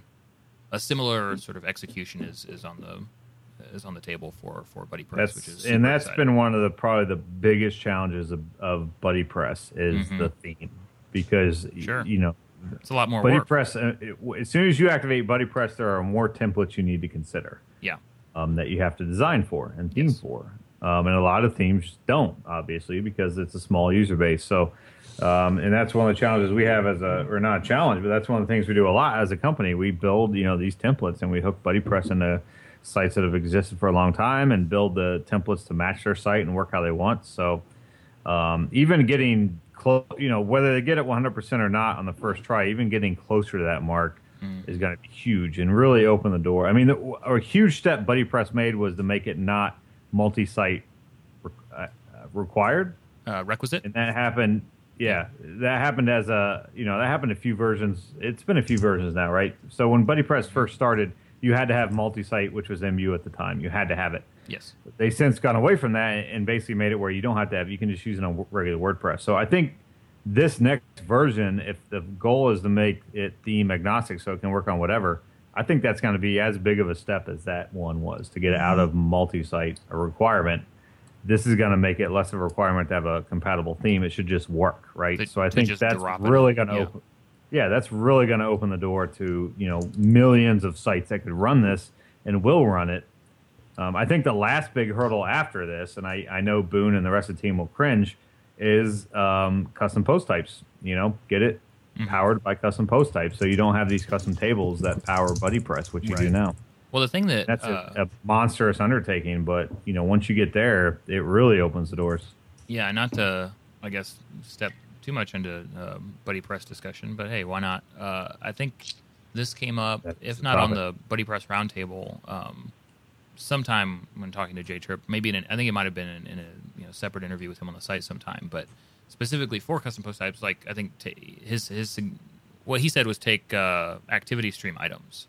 Speaker 1: a similar sort of execution is is on the is on the table for for BuddyPress, which is
Speaker 2: and that's
Speaker 1: exciting.
Speaker 2: been one of the probably the biggest challenges of, of BuddyPress is
Speaker 1: Mhm.
Speaker 2: the theme because
Speaker 1: Sure.
Speaker 2: you know
Speaker 1: it's a lot more work.
Speaker 2: BuddyPress. Uh, as soon as you activate BuddyPress, there are more templates you need to consider.
Speaker 1: Yeah,
Speaker 2: um, that you have to design for and theme
Speaker 1: Yes.
Speaker 2: for. Um, and a lot of themes don't, obviously, because it's a small user base. So, um, and that's one of the challenges we have as a, or not a challenge, but that's one of the things we do a lot as a company. We build, you know, these templates and we hook BuddyPress into sites that have existed for a long time and build the templates to match their site and work how they want. So, um, even getting close, you know, whether they get it 100% or not on the first try, even getting closer to that mark is going to be huge and really open the door. I mean, the, a huge step BuddyPress made was to make it not multi-site re- uh, uh, required,
Speaker 1: uh, requisite.
Speaker 2: and that happened. Yeah, that happened as a you know that happened a few versions. It's been a few versions now, right? So when BuddyPress first started, you had to have multi-site, which was MU at the time. You had to have it
Speaker 1: Yes.
Speaker 2: they since gone away from that and basically made it where you don't have to have you can just use it on regular WordPress. So I think this next version, if the goal is to make it theme agnostic, so it can work on whatever, I think that's going to be as big of a step as that one was to get it out of multi-site a requirement. This is going to make it less of a requirement to have a compatible theme. It should just work, right? So I think that's really going to
Speaker 1: yeah.
Speaker 2: open. Yeah, that's really going to open the door to you know millions of sites that could run this and will run it um, I think the last big hurdle after this, and I, I know Boone and the rest of the team will cringe, is um, custom post types. You know, get it
Speaker 1: Mm-hmm.
Speaker 2: powered by custom post types, so you don't have these custom tables that power BuddyPress, which you do now.
Speaker 1: Well, the thing that
Speaker 2: That's
Speaker 1: uh,
Speaker 2: a, a monstrous undertaking, but you know, once you get there, it really opens the doors.
Speaker 1: Yeah, not to, I guess, step too much into uh, BuddyPress discussion, but hey, why not? Uh, I think this came up,
Speaker 2: That's
Speaker 1: if not on the BuddyPress roundtable, um, sometime when talking to Jay Tripp. Maybe in an, I think it might have been in, in a you know separate interview with him on the site sometime, but specifically for custom post types, like I think ta his his what he said was take uh, activity stream items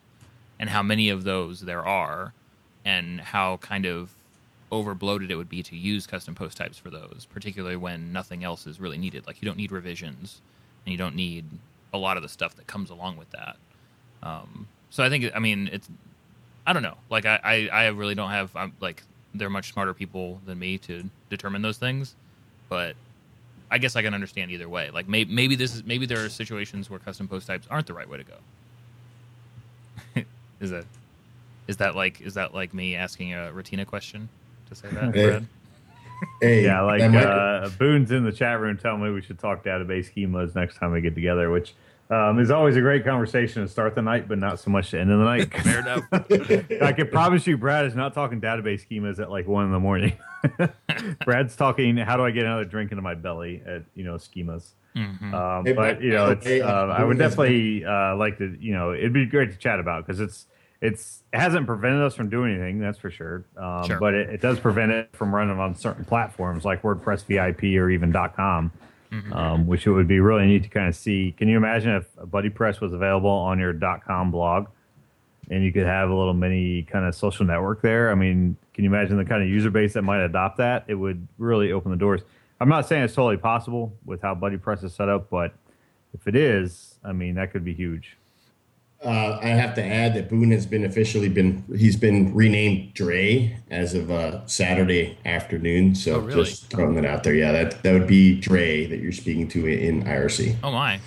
Speaker 1: and how many of those there are, and how kind of over bloated it would be to use custom post types for those, particularly when nothing else is really needed. Like you don't need revisions, and you don't need a lot of the stuff that comes along with that. Um, so I think, I mean, it's, I don't know. Like I, I, I really don't have, I'm like, they're much smarter people than me to determine those things, but I guess I can understand either way. Like maybe, this is, maybe there are situations where custom post types aren't the right way to go. is that, is that like, is that like me asking a Retina question to say that,
Speaker 3: Hey.
Speaker 1: Brad?
Speaker 3: Hey,
Speaker 2: Yeah, like uh, Boone's in the chat room telling me we should talk database schemas next time we get together, which um, is always a great conversation to start the night, but not so much to end of the night.
Speaker 1: Fair enough.
Speaker 2: I can promise you, Brad is not talking database schemas at like one in the morning. Brad's talking, how do I get another drink into my belly at you know schemas.
Speaker 1: Mhm.
Speaker 2: Um,
Speaker 3: Hey,
Speaker 2: but
Speaker 3: but-
Speaker 2: you know, it's,
Speaker 3: hey,
Speaker 2: uh, I would definitely uh, like to, you know, it'd be great to chat about because it's it's it hasn't prevented us from doing anything, that's for sure. Um,
Speaker 1: Sure.
Speaker 2: But it, it does prevent it from running on certain platforms like WordPress VIP or even .com, um, which it would be really neat to kind of see. Can you imagine if a BuddyPress was available on your .com blog, and you could have a little mini kind of social network there? I mean, can you imagine the kind of user base that might adopt that? It would really open the doors. I'm not saying it's totally possible with how BuddyPress is set up, but if it is, I mean, that could be huge.
Speaker 3: Uh, I have to add that Boone has been officially been he's been renamed Dre as of uh, Saturday afternoon. So
Speaker 1: Oh, really?
Speaker 3: just throwing that out there. Yeah, that that would be Dre that you're speaking to in IRC.
Speaker 1: Oh my.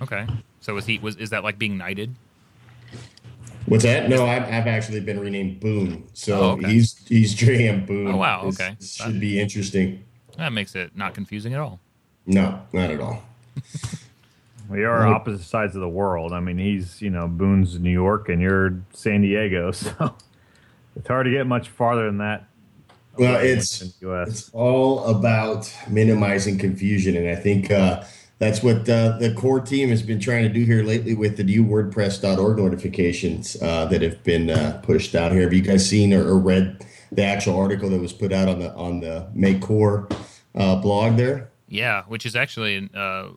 Speaker 1: Okay. So was he was is that like being knighted?
Speaker 3: What's that? No, I've, I've actually been renamed Boone. So
Speaker 1: Oh, okay.
Speaker 3: he's he's Dre and Boone.
Speaker 1: Oh, wow,
Speaker 3: This-
Speaker 1: okay.
Speaker 3: this should be interesting.
Speaker 1: That makes it not confusing at all.
Speaker 3: No, not at all.
Speaker 2: We are
Speaker 3: Right.
Speaker 2: opposite sides of the world. I mean, he's you know Boone's New York and you're San Diego, so it's hard to get much farther than that.
Speaker 3: Well, it's
Speaker 2: U.S.
Speaker 3: it's all about minimizing confusion, and I think uh, that's what uh, the core team has been trying to do here lately with the new WordPress.org notifications uh, that have been uh, pushed out here. Have you guys seen or, or read the actual article that was put out on the on the Make Core uh, blog there?
Speaker 1: Yeah, which is actually uh, a-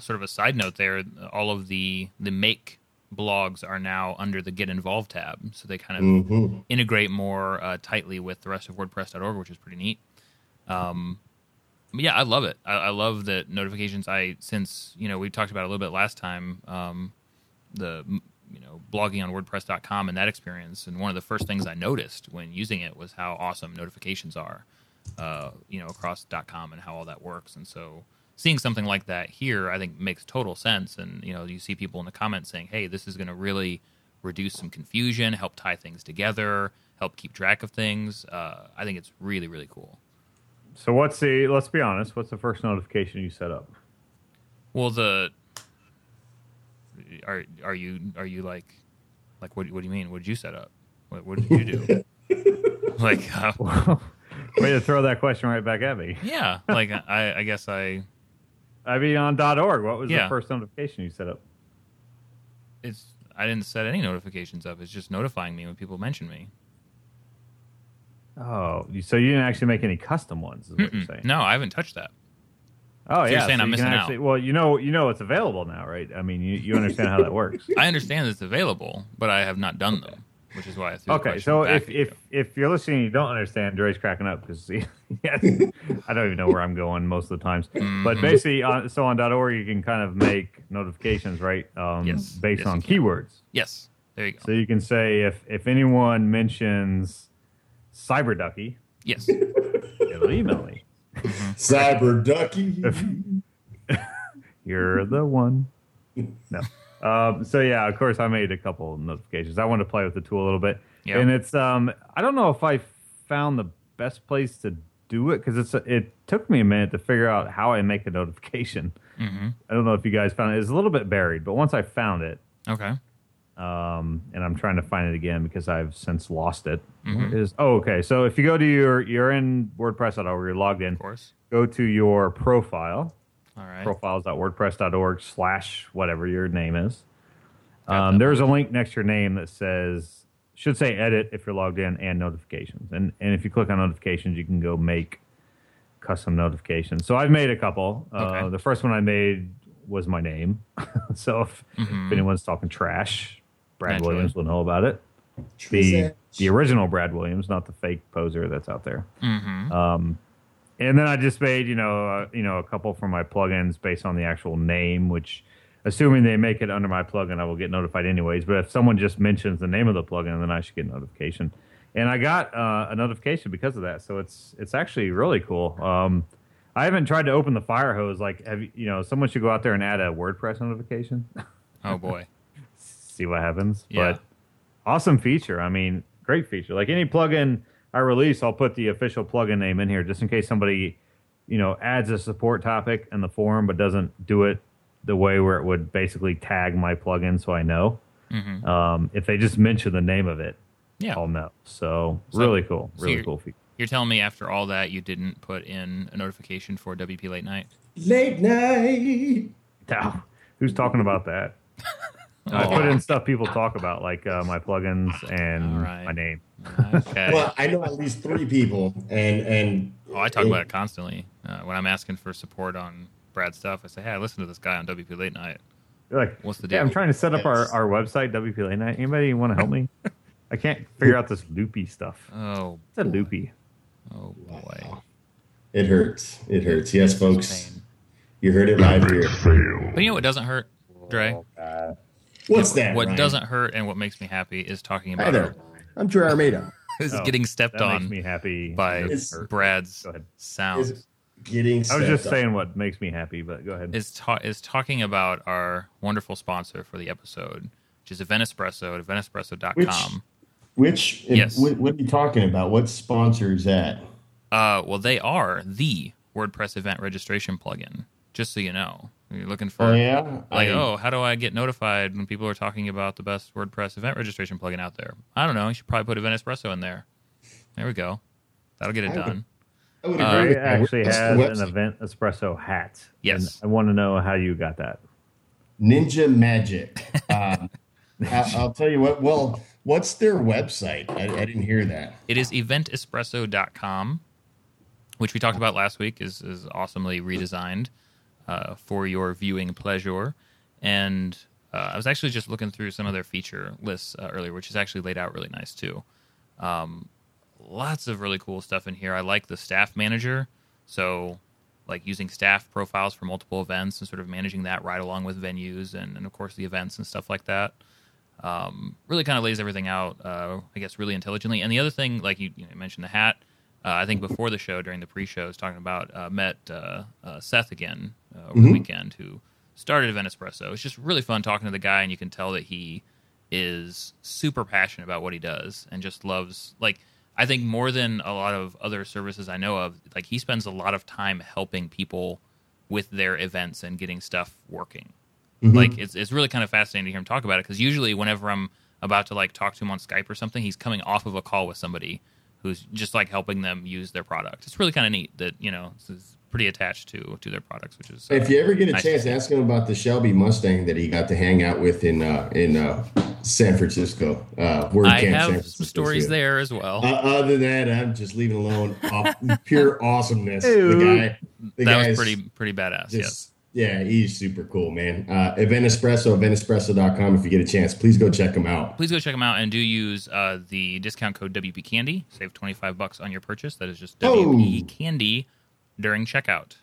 Speaker 1: sort of a side note there. All of the the make blogs are now under the get involved tab, so they kind of
Speaker 3: hmm
Speaker 1: integrate more uh, tightly with the rest of WordPress.org, which is pretty neat. Um, yeah, I love it. I, I love the notifications. I since you know we talked about a little bit last time. Um, the you know blogging on WordPress.com and that experience, and one of the first things I noticed when using it was how awesome notifications are. Uh, you know across .com and how all that works, and so seeing something like that here, I think makes total sense. And you know you see people in the comments saying, "Hey, this is going to really." reduce some confusion, help tie things together, help keep track of things. Uh, I think it's really, really cool.
Speaker 2: So what's the? Let's be honest. What's the first notification you set up?
Speaker 1: Well, the are are you are you like like what what do you mean? What did you set up? What, what did you do? like uh,
Speaker 2: Way to throw that question right back at me.
Speaker 1: yeah, like I I guess I
Speaker 2: I mean, on .org, what was
Speaker 1: Yeah.
Speaker 2: the first notification you set up?
Speaker 1: it's I didn't set any notifications up. It's just notifying me when people mention me.
Speaker 2: Oh, so you didn't actually make any custom ones? Is what you're saying?
Speaker 1: No, I haven't touched that.
Speaker 2: Oh,
Speaker 1: So you're
Speaker 2: yeah.
Speaker 1: saying I'm
Speaker 2: you
Speaker 1: missing out.
Speaker 2: Well, you know, you know, it's available now, right? I mean, you, you understand how that works.
Speaker 1: I understand it's available, but I have not done them, which is why I threw
Speaker 2: Okay,
Speaker 1: question
Speaker 2: so
Speaker 1: back
Speaker 2: if,
Speaker 1: at
Speaker 2: if
Speaker 1: you.
Speaker 2: if you're listening, and you don't understand. Dre's cracking up because I don't even know where I'm going most of the times.
Speaker 1: Mm-hmm.
Speaker 2: But basically, on, so on .org, you can kind of make notifications, right? Um,
Speaker 1: Yes.
Speaker 2: based
Speaker 1: Yes,
Speaker 2: on
Speaker 1: you can.
Speaker 2: keywords.
Speaker 1: yes, there you go.
Speaker 2: So you can say if if anyone mentions CyberDucky,
Speaker 1: Yes.
Speaker 2: it'll email me.
Speaker 3: Cyber Ducky.
Speaker 2: You're the one. No. Um, so yeah, of course, I made a couple notifications. I wanted to play with the tool a little bit,
Speaker 1: Yep.
Speaker 2: and it's um, I don't know if I found the best place to do it because it's a, it took me a minute to figure out how I make a notification.
Speaker 1: hmm
Speaker 2: I don't know if you guys found it. It's a little bit buried, but once I found it,
Speaker 1: Okay.
Speaker 2: um, and I'm trying to find it again because I've since lost it.
Speaker 1: Mhm.
Speaker 2: Where is oh okay? So if you go to your you're in WordPress.org, you're logged in.
Speaker 1: Of course.
Speaker 2: Go to your profile
Speaker 1: All right.
Speaker 2: profiles.wordpress.org slash whatever your name is. Um, there's a link next to your name that says should say edit if you're logged in and notifications. And and if you click on notifications, you can go make custom notifications. So I've made a couple. Uh,
Speaker 1: Okay.
Speaker 2: the first one I made was my name. so if,
Speaker 1: Mhm.
Speaker 2: if anyone's talking trash, Brad
Speaker 1: Naturally.
Speaker 2: Williams will know about it. The the original Brad Williams, not the fake poser that's out there.
Speaker 1: Mhm.
Speaker 2: Um, and then I just made you know uh, you know a couple for my plugins based on the actual name, which assuming they make it under my plugin, I will get notified anyways. But if someone just mentions the name of the plugin, then I should get notification. And I got uh, a notification because of that, so it's it's actually really cool. Um, I haven't tried to open the fire hose. Like, have you, you know, someone should go out there and add a WordPress notification,
Speaker 1: Oh boy.
Speaker 2: see what happens.
Speaker 1: Yeah.
Speaker 2: But awesome feature. I mean, great feature. Like any plugin I release, I'll put the official plugin name in here just in case somebody, you know, adds a support topic in the forum but doesn't do it the way where it would basically tag my plugin so I know.
Speaker 1: hmm
Speaker 2: Um, if they just mention the name of it,
Speaker 1: Yeah.
Speaker 2: I'll know. So,
Speaker 1: So-
Speaker 2: really cool.
Speaker 1: so
Speaker 2: Really
Speaker 1: you're-
Speaker 2: cool feature.
Speaker 1: You're telling me after all that you didn't put in a notification for WP Late Night?
Speaker 3: Late night.
Speaker 2: Now, who's talking about that? I put in stuff people talk about, like uh, my plugins and
Speaker 1: All right.
Speaker 2: my name.
Speaker 1: Okay.
Speaker 3: Well, I know at least three people, and and
Speaker 1: oh, I talk about it constantly uh, when I'm asking for support on Brad stuff. I say, "Hey, I listen to this guy on WP Late Night."
Speaker 2: You're like,
Speaker 1: What's the
Speaker 2: yeah,
Speaker 1: deal?
Speaker 2: I'm trying to set up our,
Speaker 3: Yes.
Speaker 2: our website, WP Late Night. Anybody want to help me? I can't figure out this loopy stuff.
Speaker 1: Oh,
Speaker 2: It's a loopy.
Speaker 1: oh boy.
Speaker 3: It hurts. It hurts. Yes, folks.
Speaker 1: Pain.
Speaker 3: You heard it live here.
Speaker 1: But you know what doesn't hurt, Dre?
Speaker 3: What's that?
Speaker 1: What
Speaker 3: Ryan?
Speaker 1: doesn't hurt and what makes me happy is talking about.
Speaker 3: Hi
Speaker 1: about
Speaker 3: there. I'm Dre Armeda.
Speaker 1: This is
Speaker 2: Oh,
Speaker 1: getting stepped
Speaker 2: That
Speaker 1: on
Speaker 2: makes me happy.
Speaker 1: by
Speaker 2: It
Speaker 3: It's-
Speaker 2: doesn't hurt.
Speaker 1: Brad's
Speaker 2: Go ahead.
Speaker 1: sounds.
Speaker 3: Is getting.
Speaker 2: I was just
Speaker 3: on.
Speaker 2: saying what makes me happy, but go ahead.
Speaker 1: is ta- is talking about our wonderful sponsor for the episode, which is Event Espresso at eventespresso.com.
Speaker 3: Which?
Speaker 1: Yes.
Speaker 3: What, what are you talking about? What sponsor is that?
Speaker 1: Uh, well, they are the WordPress event registration plugin. Just so you know, you're looking for
Speaker 3: Oh yeah.
Speaker 1: like,
Speaker 3: I-
Speaker 1: oh, how do I get notified when people are talking about the best WordPress event registration plugin out there? I don't know. You should probably put Event Espresso in there. There we go. That'll get it
Speaker 3: I would-
Speaker 1: done.
Speaker 3: I would
Speaker 1: uh,
Speaker 3: agree
Speaker 2: Ray actually
Speaker 3: What's the
Speaker 2: has
Speaker 3: website?
Speaker 2: an event espresso hat.
Speaker 1: Yes.
Speaker 2: And I want to know how you got that.
Speaker 3: Ninja Magic. Um, I, I'll tell you what. Well, what's their website? I, I didn't hear that.
Speaker 1: It is eventespresso.com, which we talked about last week, is, is awesomely redesigned uh, for your viewing pleasure. And uh, I was actually just looking through some of their feature lists uh, earlier, which is actually laid out really nice too. Um, lots of really cool stuff in here. I like the staff manager. So, like using staff profiles for multiple events and sort of managing that right along with venues and, and of course, the events and stuff like that um, really kind of lays everything out, uh, I guess, really intelligently. And the other thing, like you, you mentioned the hat, uh, I think before the show, during the pre-show, I was talking about uh, met uh, uh, Seth again uh, over the weekend, who started Event Espresso. It's just really fun talking to the guy, and you can tell that he is super passionate about what he does and just loves like I think more than a lot of other services I know of, like he spends a lot of time helping people with their events and getting stuff working. Like it's it's really kind of fascinating to hear him talk about it because usually whenever I'm about to like talk to him on Skype or something, he's coming off of a call with somebody who's just like helping them use their product. It's really kind of neat that you know this is pretty attached to to their products, which is uh,
Speaker 3: If you ever get a
Speaker 1: nice
Speaker 3: chance, ask him about the Shelby Mustang that he got to hang out with in uh, in uh, San Francisco. Uh, WordCamp
Speaker 1: I
Speaker 3: San
Speaker 1: have
Speaker 3: Francisco
Speaker 1: some stories
Speaker 3: too.
Speaker 1: there as well.
Speaker 3: Uh, other than that, I'm just leaving alone. Pure awesomeness.
Speaker 2: Ew.
Speaker 3: The guy, the
Speaker 1: that was pretty pretty badass. yes.
Speaker 3: Yeah, he's super cool, man. Uh, Event Espresso, eventespresso.com. If you get a chance, please go check him out.
Speaker 1: please go check them out and do use uh, the discount code WP Candy. Save twenty five bucks on your purchase. That is just
Speaker 3: Oh.
Speaker 1: WP Candy during checkout.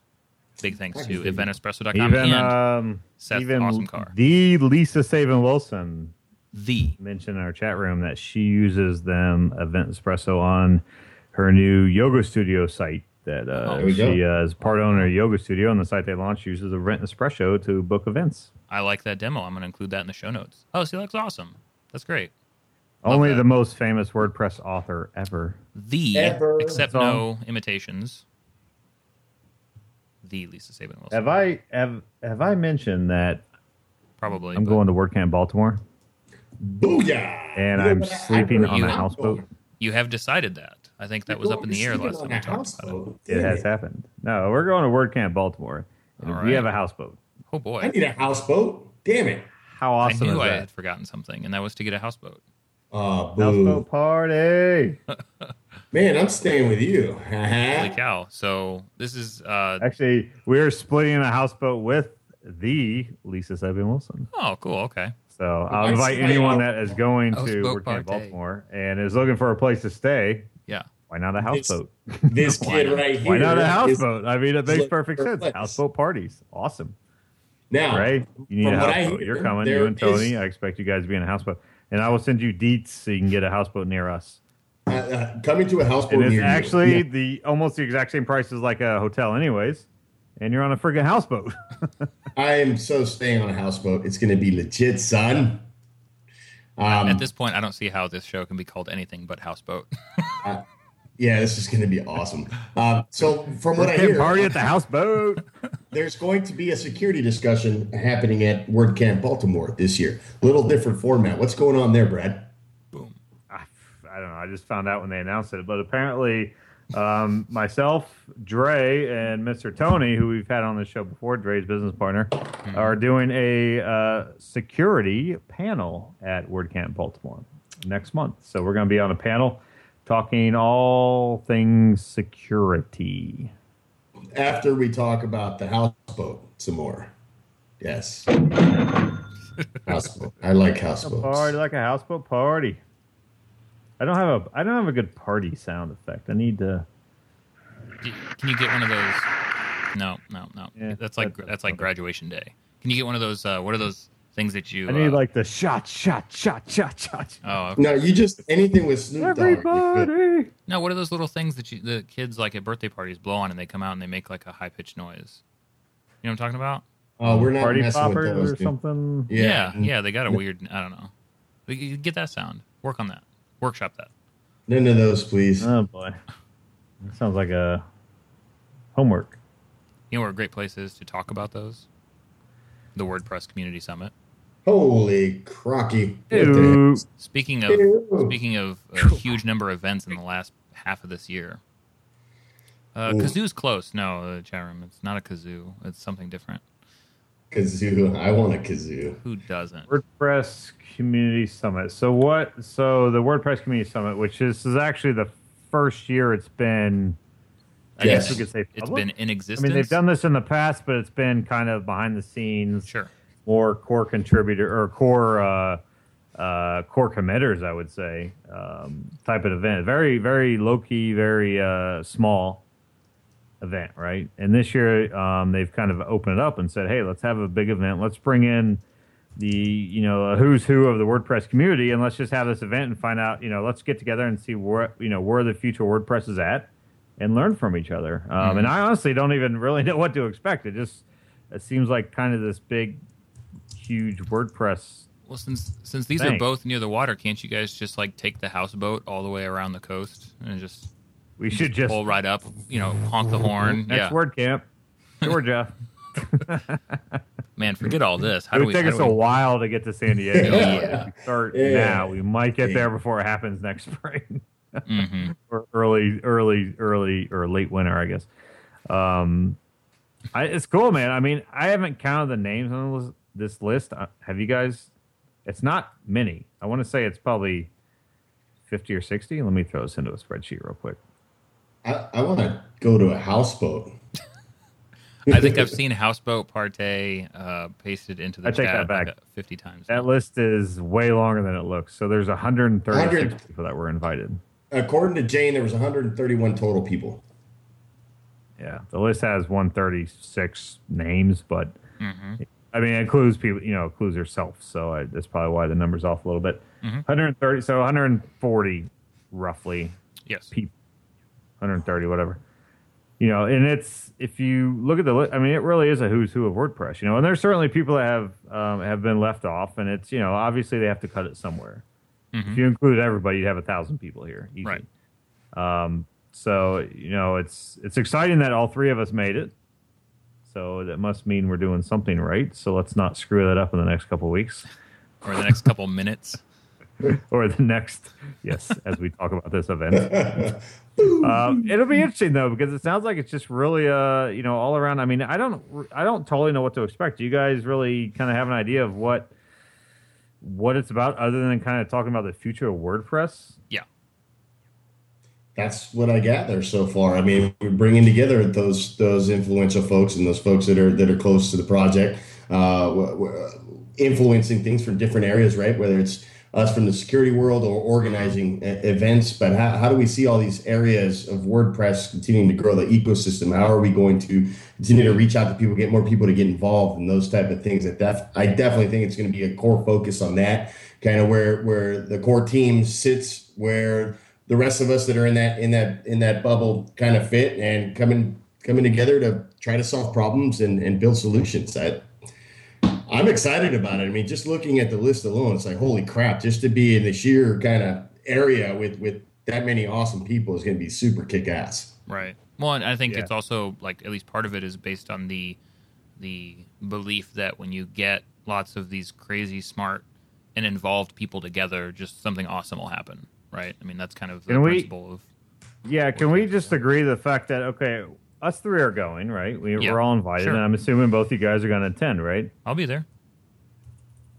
Speaker 1: Big thanks to
Speaker 3: can see that.
Speaker 1: eventespresso.com
Speaker 2: Even
Speaker 1: and
Speaker 2: um,
Speaker 1: Seth,
Speaker 2: even
Speaker 1: awesome car.
Speaker 2: the Lisa Sabin-Wilson
Speaker 1: the
Speaker 2: mentioned in our chat room that she uses them Event Espresso on her new yoga studio site. That
Speaker 1: Oh,
Speaker 2: uh,
Speaker 3: there we
Speaker 2: she uh, is part owner of Yoga Studio, and the site they launched uses Event Espresso to book events.
Speaker 1: I like that demo. I'm going to include that in the show notes. Oh, see, that looks awesome. That's great.
Speaker 2: Only
Speaker 1: that.
Speaker 2: the most famous WordPress author ever.
Speaker 1: The
Speaker 3: Ever.
Speaker 1: except
Speaker 2: Song.
Speaker 1: no imitations. The Lisa Sabin-Wilson.
Speaker 2: Have I have, have I mentioned that
Speaker 1: Probably.
Speaker 2: I'm
Speaker 1: but-
Speaker 2: going to WordCamp Baltimore
Speaker 3: Booyah!
Speaker 2: and I'm sleeping
Speaker 3: I-
Speaker 2: on a houseboat?
Speaker 1: You have decided that. I think that was up in the air last time we talked about it.
Speaker 2: It has happened. No, we're going to WordCamp Baltimore. And
Speaker 1: All
Speaker 2: We have a houseboat.
Speaker 1: Oh boy!
Speaker 3: I need a houseboat. Damn it.
Speaker 2: How awesome
Speaker 1: I knew
Speaker 2: is
Speaker 1: I
Speaker 2: that?
Speaker 1: had forgotten something, and that was to get a houseboat.
Speaker 3: Oh, boo.
Speaker 2: Houseboat party.
Speaker 3: Man, I'm staying with you.
Speaker 1: Holy cow! So this is uh,
Speaker 2: Actually, we're splitting a houseboat with the Lisa Sabin-Wilson.
Speaker 1: oh cool. Okay,
Speaker 2: So I'll
Speaker 3: I
Speaker 2: invite anyone that is going to
Speaker 1: Houseboat
Speaker 2: WordCamp
Speaker 1: party.
Speaker 2: Baltimore and is looking for a place to stay.
Speaker 1: yeah.
Speaker 2: Why not a
Speaker 3: This-
Speaker 2: houseboat?
Speaker 3: This
Speaker 1: Why
Speaker 3: kid right here.
Speaker 2: Why not a
Speaker 3: is-
Speaker 2: houseboat? I mean, it makes
Speaker 3: look
Speaker 2: perfect
Speaker 3: for a
Speaker 2: sense.
Speaker 3: place.
Speaker 2: Houseboat parties, awesome.
Speaker 3: Now,
Speaker 2: Ray, you need
Speaker 3: from
Speaker 2: a
Speaker 3: what I
Speaker 2: houseboat.
Speaker 3: hear,
Speaker 2: You're coming.
Speaker 3: there
Speaker 2: You and Tony.
Speaker 3: is-
Speaker 2: I expect you guys to be in a houseboat, and I will send you deets so you can get a houseboat near us.
Speaker 3: Uh, uh, coming to a houseboat
Speaker 2: And it's
Speaker 3: near you.
Speaker 2: actually
Speaker 3: Yeah.
Speaker 2: the almost the exact same price as like a hotel, anyways. And you're on a friggin' houseboat.
Speaker 3: I am so staying on a houseboat. It's going to be legit, son. Um,
Speaker 1: At this point, I don't see how this show can be called anything but houseboat.
Speaker 3: yeah, this is going to be awesome. Um, so, from what I hear,
Speaker 2: party at the houseboat.
Speaker 3: there's going to be a security discussion happening at WordCamp Baltimore this year. Little different format. What's going on there, Brad?
Speaker 2: I, I don't know. I just found out when they announced it, but apparently Um, myself, Dre, and Mr. Tony, who we've had on the show before, Dre's business partner, are doing a uh, security panel at WordCamp Baltimore next month. So we're going to be on a panel talking all things security.
Speaker 3: After we talk about the houseboat some more. Yes. houseboat. I like houseboats.
Speaker 2: Party like a houseboat party. I don't have a I don't have a good party sound effect. I need to.
Speaker 1: Can you get one of those? No, no, no.
Speaker 2: Yeah,
Speaker 1: that's like
Speaker 2: that's-
Speaker 1: that's like
Speaker 2: okay.
Speaker 1: graduation day. Can you get one of those? Uh, what are those things that you?
Speaker 2: I need
Speaker 1: uh,
Speaker 2: like the shot, shot, shot, shot, shot.
Speaker 1: Oh, okay.
Speaker 3: No, you just anything with Snoop Dogg.
Speaker 2: Everybody.
Speaker 1: no. What are those little things that you the kids like at birthday parties blow on and they come out and they make like a high pitched noise? You know what I'm talking about?
Speaker 3: Oh, we're not
Speaker 2: Party
Speaker 3: messing with
Speaker 2: poppers
Speaker 3: those.
Speaker 2: or
Speaker 3: dude.
Speaker 2: something.
Speaker 1: Yeah, yeah. they got a weird. I don't know. We get that sound. Work on that. Workshop that.
Speaker 3: None of those, please.
Speaker 2: Oh boy, that sounds like a homework.
Speaker 1: You know where a great place is to talk about those? The WordPress Community Summit.
Speaker 3: Holy crocky. What the
Speaker 2: Ew.
Speaker 1: Speaking of
Speaker 3: Ew.
Speaker 1: speaking of a huge number of events in the last half of this year, uh,
Speaker 3: Ooh.
Speaker 1: kazoo's close. No, uh, chat room. It's not a kazoo. It's something different.
Speaker 3: Kazoo. I want a kazoo.
Speaker 1: Who doesn't?
Speaker 2: WordPress Community Summit. So what? So the WordPress Community Summit, which is, is actually the first year it's been. I
Speaker 3: Yes.
Speaker 2: guess we could say
Speaker 1: it's been in existence.
Speaker 2: I mean, they've done this in the past, but it's been kind of behind the scenes.
Speaker 1: Sure.
Speaker 2: more core contributor or core uh, uh, core committers, I would say, um, type of event. Very, very low key, very uh, small event, right? And this year, um, they've kind of opened it up and said, "Hey, let's have a big event. Let's bring in the you know who's who of the WordPress community, and let's just have this event and find out. You know, let's get together and see where you know where the future WordPress is at." And learn from each other. Um, And I honestly don't even really know what to expect. It just it seems like kind of this big huge WordPress.
Speaker 1: Well, since since these are both near the water, can't you guys just like take the houseboat all the way around the coast and just
Speaker 2: We should just
Speaker 1: pull right up? You know, honk the horn.
Speaker 2: next
Speaker 1: yeah,
Speaker 2: WordCamp, Georgia.
Speaker 1: man, forget all this. How
Speaker 2: it
Speaker 1: do
Speaker 2: would
Speaker 1: we?
Speaker 2: take
Speaker 1: how
Speaker 2: us
Speaker 1: do
Speaker 2: a while to get to San Diego.
Speaker 1: Yeah.
Speaker 2: If we start
Speaker 3: Yeah.
Speaker 2: now. We might get
Speaker 3: Yeah.
Speaker 2: there before it happens next spring
Speaker 1: Mhm.
Speaker 2: or early, early, early or late winter, I guess. Um, I, it's cool, man. I mean, I haven't counted the names on this- this list. Uh, Have you guys? It's not many. I want to say it's probably fifty or sixty. Let me throw this into a spreadsheet real quick.
Speaker 3: I, I want to go to a houseboat.
Speaker 1: I think I've seen houseboat partay uh, pasted into the
Speaker 2: I take
Speaker 1: chat
Speaker 2: that back.
Speaker 1: like, uh, fifty times.
Speaker 2: That list is way longer than it looks. So there's 136
Speaker 3: 100.
Speaker 2: people that were invited.
Speaker 3: According to Jane, there was 131 total people.
Speaker 2: Yeah, the list has 136 names, but
Speaker 1: Mhm.
Speaker 2: I mean, it includes people, you know, includes herself. So I, that's probably why the number's off a little bit.
Speaker 1: Mhm.
Speaker 2: 130, so 140 roughly
Speaker 1: Yes.
Speaker 2: people, 130, whatever. You know, and it's if you look at the list, I mean, it really is a who's who of WordPress. You know, and there's certainly people that have um, have been left off, and it's you know, obviously they have to cut it somewhere.
Speaker 1: Mhm.
Speaker 2: If you include everybody, you'd have a thousand people here, easy.
Speaker 1: Right.
Speaker 2: Um, so you know, it's it's exciting that all three of us made it. So that must mean we're doing something right. So let's not screw that up in the next couple of weeks
Speaker 1: Or the next couple minutes.
Speaker 2: or the next, yes, as we talk about this event. Um, it'll be interesting though because it sounds like it's just really, uh, you know, all around. I mean, I don't, I don't totally know what to expect. Do you guys really kind of have an idea of what, what it's about, other than kind of talking about the future of WordPress?
Speaker 1: Yeah.
Speaker 3: That's what I gather so far. I mean, we're bringing together those those influential folks and those folks that are that are close to the project, uh, w- w- influencing things from different areas, right? Whether it's us from the security world or organizing events, but how, how do we see all these areas of WordPress continuing to grow the ecosystem? How are we going to continue to reach out to people, get more people to get involved, and those type of things? That def- I definitely think it's going to be a core focus on that, kind of where where the core team sits, where the rest of us that are in that in that in that bubble kind of fit and coming coming together to try to solve problems and, and build solutions. I'm excited about it. I mean, just looking at the list alone, it's like holy crap! Just to be in the sheer kind of area with with that many awesome people is going to be super kick ass.
Speaker 1: Right. Well, and I think
Speaker 2: Yeah.
Speaker 1: it's also like at least part of it is based on the the belief that when you get lots of these crazy smart and involved people together, just something awesome will happen. Right. I mean, that's kind of the
Speaker 2: Can we-
Speaker 1: principle of
Speaker 2: Yeah, can we just agree the fact that okay, us three are going, right? We,
Speaker 1: Yeah,
Speaker 2: We're all invited,
Speaker 1: sure.
Speaker 2: and I'm assuming both you guys are going to attend, right?
Speaker 1: I'll be there.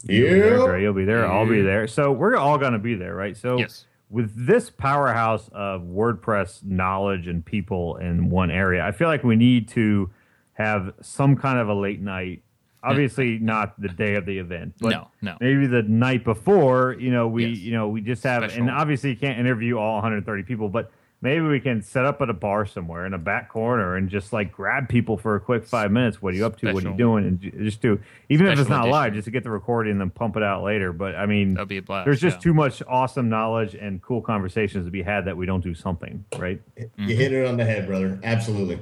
Speaker 2: You'll be there,
Speaker 3: Yeah.
Speaker 2: Dre, You'll be there. I'll be there. So we're all going to be there, right? So
Speaker 1: Yes.
Speaker 2: with this powerhouse of WordPress knowledge and people in one area, I feel like we need to have some kind of a late night. Mm. Obviously, not the day of the event, but
Speaker 1: No, no.
Speaker 2: maybe the night before. You know, we
Speaker 1: Yes.
Speaker 2: you know we just have,
Speaker 1: Special.
Speaker 2: and obviously you can't interview all 130 people, but maybe we can set up at a bar somewhere in a back corner and just like grab people for a quick five minutes. What are you up to? What are you doing? And just do even if it's
Speaker 1: Special
Speaker 2: not live, just to get the recording and then pump it out later. But I mean,
Speaker 1: That'll be a blast.
Speaker 2: there's just
Speaker 1: yeah.
Speaker 2: too much awesome knowledge and cool conversations to be had that we don't do something, right?
Speaker 3: You hit it on the head, brother. Absolutely.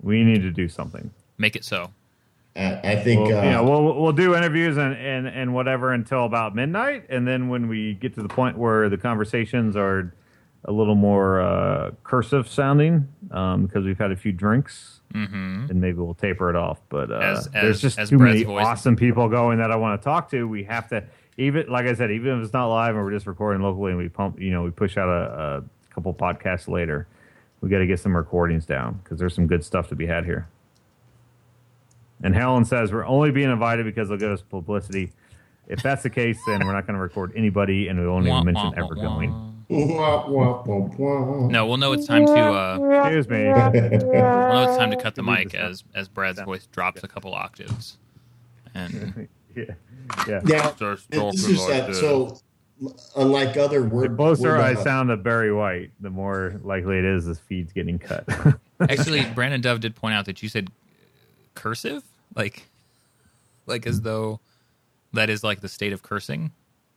Speaker 2: We need to do something.
Speaker 1: Make it so.
Speaker 3: I, I think.
Speaker 2: Well,
Speaker 3: uh,
Speaker 2: you know, we'll we'll do interviews and, and and whatever until about midnight, and then when we get to the point where the conversations are a little more uh, cursive sounding um, because we've had a few drinks,
Speaker 1: Mm-hmm.
Speaker 2: and maybe we'll taper it off. But uh,
Speaker 1: As-
Speaker 2: there's just
Speaker 1: as
Speaker 2: too
Speaker 1: Brad's
Speaker 2: many
Speaker 1: voice-
Speaker 2: awesome people going that I want to talk to. We have to even like I said, even if it's not live and we're just recording locally, and we pump, you know, we push out a, a couple podcasts later. We got to get some recordings down because there's some good stuff to be had here. And Helen says we're only being invited because they'll give us publicity. If that's the case, then we're not going to record anybody, and we won't even mention ever going.
Speaker 1: No, we'll know it's time to uh,
Speaker 2: Excuse me.
Speaker 1: we'll know it's time to cut the mic
Speaker 2: this
Speaker 1: as as Brad's
Speaker 2: Down.
Speaker 1: voice drops a couple octaves. And
Speaker 2: yeah, yeah.
Speaker 3: Now, this is
Speaker 1: like
Speaker 3: that. So, unlike other
Speaker 2: The
Speaker 3: word,
Speaker 2: closer
Speaker 3: word,
Speaker 2: I
Speaker 3: uh,
Speaker 2: sound to Barry White, the more likely it is this feed's getting cut.
Speaker 1: actually, Brandon Dove did point out that you said cursive, like like as though that is like the state of cursing,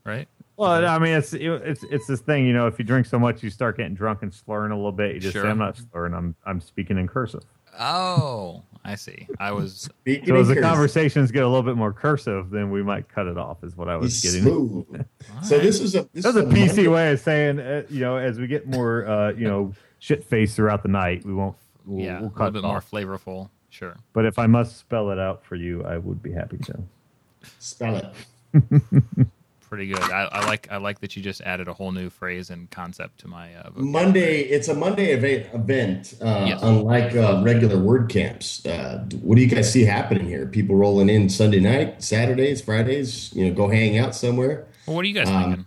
Speaker 1: right?
Speaker 2: Well, I mean, it's it's it's this thing, you know. If you drink so much, you start getting drunk and slurring a little bit. You just
Speaker 1: Sure.
Speaker 2: say, "I'm not slurring. I'm I'm speaking in cursive."
Speaker 1: Oh, I see. I was
Speaker 3: speaking
Speaker 2: So as the
Speaker 3: cursive,
Speaker 2: conversations get a little bit more cursive, then we might cut it off. Is what I was
Speaker 3: he's
Speaker 2: getting.
Speaker 3: smooth. So this is a this
Speaker 2: That's
Speaker 3: is
Speaker 2: a PC
Speaker 3: Monday-
Speaker 2: way of saying, uh, you know, as we get more, uh, you know, shit faced throughout the night, we won't. We'll,
Speaker 1: yeah,
Speaker 2: we'll
Speaker 1: a
Speaker 2: cut
Speaker 1: little
Speaker 2: it
Speaker 1: bit more flavorful. Sure.
Speaker 2: But if I must spell it out for you, I would be happy to.
Speaker 3: Spell it.
Speaker 1: Pretty good. I, I like I like that you just added a whole new phrase and concept to my uh.
Speaker 3: Monday, it's a Monday event. event uh,
Speaker 1: Yes.
Speaker 3: Unlike uh, regular word camps, uh, what do you guys see happening here? People rolling in Sunday night, Saturdays, Fridays. You know, go hang out somewhere.
Speaker 1: Well, what are you guys
Speaker 3: Um,
Speaker 1: thinking?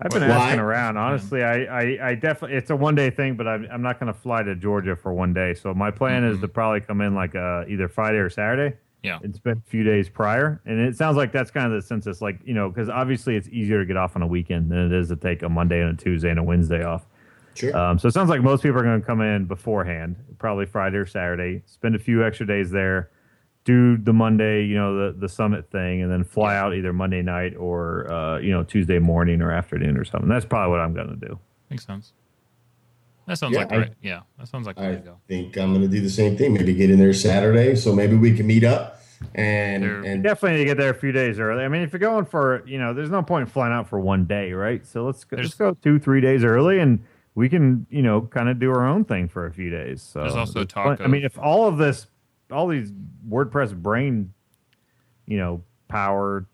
Speaker 2: I've been
Speaker 3: Well,
Speaker 2: asking around. Honestly, I, I, I definitely, it's a one day thing, but I'm, I'm not going to fly to Georgia for one day. So my plan is to probably come in like uh, either Friday or Saturday
Speaker 1: Yeah.
Speaker 2: and spend a few days prior. And it sounds like that's kind of the census, like, you know, because obviously it's easier to get off on a weekend than it is to take a Monday and a Tuesday and a Wednesday off.
Speaker 3: Sure.
Speaker 2: Um, so it sounds like most people are going to come in beforehand, probably Friday or Saturday, spend a few extra days there, do the Monday, you know, the the summit thing, and then fly out either Monday night or uh, you know Tuesday morning or afternoon or something. That's probably what I'm going to do.
Speaker 1: Makes sense. That sounds
Speaker 3: Yeah,
Speaker 1: like the
Speaker 3: I-
Speaker 1: right. Yeah, that sounds like the way
Speaker 3: I
Speaker 1: to go.
Speaker 3: think I'm going to do the same thing. Maybe get in there Saturday, so maybe we can meet up and
Speaker 1: There-
Speaker 3: and
Speaker 2: Definitely need to get there a few days early. I mean, if you're going for, you know, there's no point in flying out for one day, right? So let's go, let's go two, three days early, and we can, you know, kind of do our own thing for a few days. So
Speaker 1: There's also
Speaker 2: there's
Speaker 1: talk
Speaker 2: plen- I mean, if all of this, all these WordPress brain, you know, power.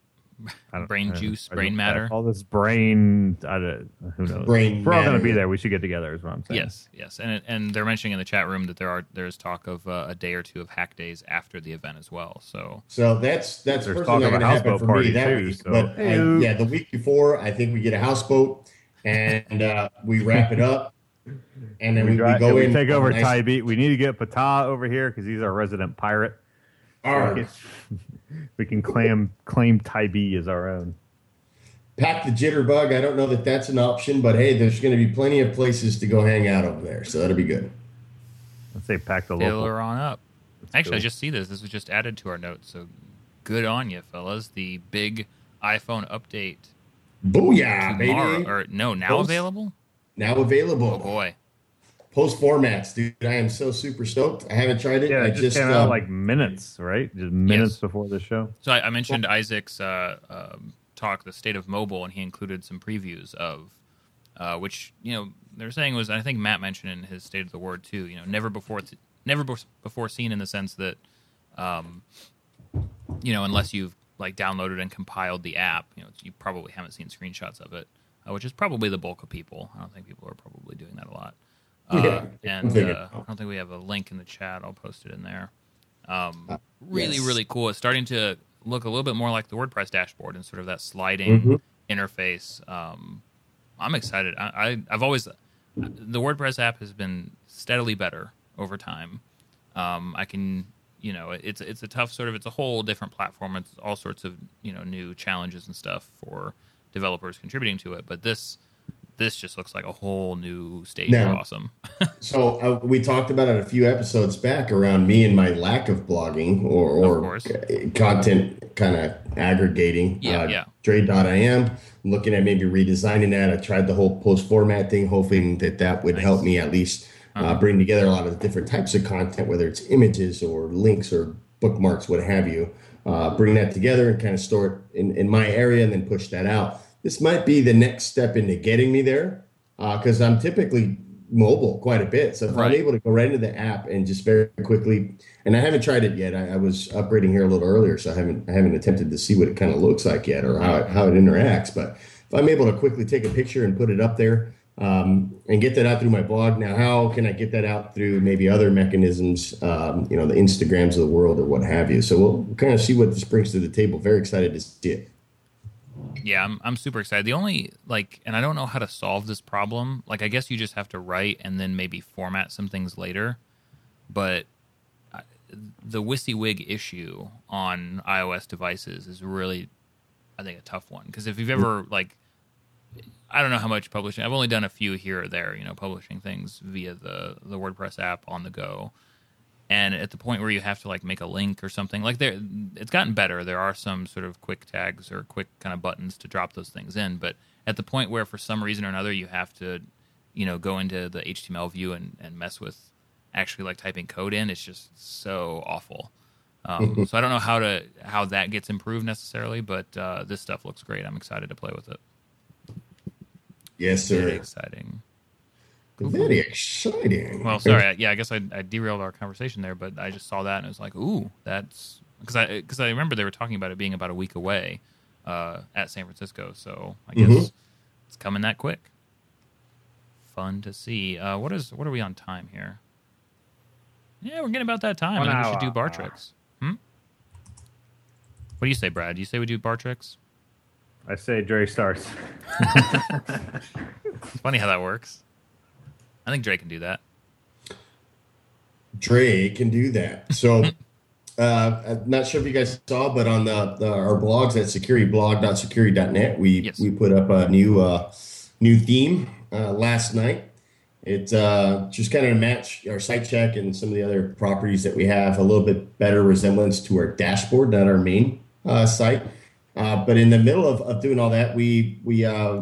Speaker 2: I don't-
Speaker 1: Brain
Speaker 2: I
Speaker 1: juice,
Speaker 2: I
Speaker 1: brain
Speaker 2: know,
Speaker 1: matter.
Speaker 2: All this brain, I don't, who knows?
Speaker 3: Brain
Speaker 2: we're all going to be there. We should get together. Is what I'm saying.
Speaker 1: Yes, yes, and it- and they're mentioning in the chat room that there are there's talk of uh, a day or two of hack days after the event as well. So
Speaker 3: So that's that's
Speaker 2: There's
Speaker 3: personally
Speaker 2: talk
Speaker 3: not
Speaker 2: of a
Speaker 3: going to happen
Speaker 2: houseboat
Speaker 3: for
Speaker 2: party,
Speaker 3: me that
Speaker 2: too,
Speaker 3: week.
Speaker 2: so-
Speaker 3: But
Speaker 2: Hey-oo.
Speaker 3: yeah, the week before, I think we get a houseboat and uh, we wrap it up, and then we,
Speaker 2: We,
Speaker 3: we,
Speaker 2: drive,
Speaker 3: go
Speaker 2: we
Speaker 3: in.
Speaker 2: take over
Speaker 3: nice-
Speaker 2: Ty Beat. We need to get Patah over here because he's our resident pirate.
Speaker 3: Arr,
Speaker 2: we can claim claim Tybee as our own.
Speaker 3: pack the jitterbug. I don't know that that's an option, but hey, there's going to be plenty of places to go hang out over there, so that'll be good.
Speaker 2: Let's say pack the
Speaker 1: fill
Speaker 2: local.
Speaker 1: her on up. Actually, I just see this. This was just added to our notes. So good on you, fellas. The big iPhone update
Speaker 3: Booyah,
Speaker 1: tomorrow,
Speaker 3: baby!
Speaker 1: or no, now
Speaker 3: Post-
Speaker 1: available.
Speaker 3: now available.
Speaker 1: Oh boy,
Speaker 3: Post formats, dude. I am so super stoked. I haven't tried it.
Speaker 2: Yeah,
Speaker 3: I
Speaker 2: it just, came
Speaker 3: uh,
Speaker 2: out like minutes, right? Just minutes
Speaker 1: Yes.
Speaker 2: before the show.
Speaker 1: So I, I mentioned Isaac's uh, um, talk, the state of mobile, and he included some previews of uh, which you know they're saying was I think Matt mentioned in his state of the word too. You know, never before never bef- before seen in the sense that um, you know unless you've like downloaded and compiled the app, you know you probably haven't seen screenshots of it. uh, which is probably the bulk of people. I don't think people are probably doing that a lot. Uh,
Speaker 3: Yeah,
Speaker 1: and
Speaker 3: I
Speaker 1: uh, I don't think we have a link in the chat. I'll post it in there. Um, really,
Speaker 3: yes.
Speaker 1: really cool. It's starting to look a little bit more like the WordPress dashboard and sort of that sliding
Speaker 3: Mhm.
Speaker 1: interface. Um, I'm excited. I, I, I've always the WordPress app has been steadily better over time. Um, I can, you know, it's it's a tough sort of it's a whole different platform. It's all sorts of you know new challenges and stuff for developers contributing to it. But this this just looks like a whole new stage
Speaker 3: Now-
Speaker 1: awesome.
Speaker 3: So uh, we talked about it a few episodes back around me and my lack of blogging or, or c- content kind of aggregating.
Speaker 1: Yeah,
Speaker 3: uh,
Speaker 1: yeah.
Speaker 3: Trade.im. I'm looking at maybe redesigning that. I tried the whole post format thing, hoping that that would help me at least
Speaker 1: Uh-huh.
Speaker 3: uh, bring together a lot of different types of content, whether it's images or links or bookmarks, what have you. Uh, bring that together and kind of store it in, in my area and then push that out. This might be the next step into getting me there because I'm typically mobile quite a bit. So if
Speaker 1: Right.
Speaker 3: I'm able to go right into the app and just very quickly, and I haven't tried it yet. I, I was upgrading here a little earlier, so I haven't I haven't attempted to see what it kind of looks like yet or how it, how it interacts. But if I'm able to quickly take a picture and put it up there um, and get that out through my blog, now how can I get that out through maybe other mechanisms, um, you know, the Instagrams of the world or what have you? So we'll kind of see what this brings to the table. Very excited to see it.
Speaker 1: Yeah, I'm I'm super excited. The only like, and I don't know how to solve this problem. Like, I guess you just have to write and then maybe format some things later. But I- the WYSIWYG issue on iOS devices is really, I think, a tough one because if you've ever like, I don't know how much publishing. I've only done a few here or there. You know, publishing things via the the WordPress app on the go. And at the point where you have to like make a link or something, like there, it's gotten better. There are some sort of quick tags or quick kind of buttons to drop those things in. But at the point where for some reason or another you have to, you know, go into the HTML view and, and mess with actually like typing code in, it's just so awful. Um, so I don't know how to how that gets improved necessarily, but uh, this stuff looks great. I'm excited to play with it.
Speaker 3: Yes, sir
Speaker 1: Very
Speaker 3: sir.
Speaker 1: exciting.
Speaker 3: Very exciting.
Speaker 1: Well, sorry. Yeah, I guess I, I derailed our conversation there, but I just saw that and it was like, ooh, that's because I because I remember they were talking about it being about a week away uh, at San Francisco. So I guess
Speaker 3: Mhm.
Speaker 1: it's coming that quick. Fun to see. Uh, what is what are we on time here? Yeah, we're getting about that time.
Speaker 2: One
Speaker 1: I think we should do bar tricks. Hmm. What do you say, Brad? Do you say we do bar tricks?
Speaker 2: I say Dre starts.
Speaker 1: It's funny how that works. I think Drake can do that.
Speaker 3: Dre can do that. So, uh, I'm not sure if you guys saw, but on the, the our blogs at securityblog.security.net, we
Speaker 1: Yes.
Speaker 3: we put up a new uh, new theme uh, last night. It uh, just kind of a match our site check and some of the other properties that we have a little bit better resemblance to our dashboard, not our main uh, site. Uh, but in the middle of, of doing all that, we we uh,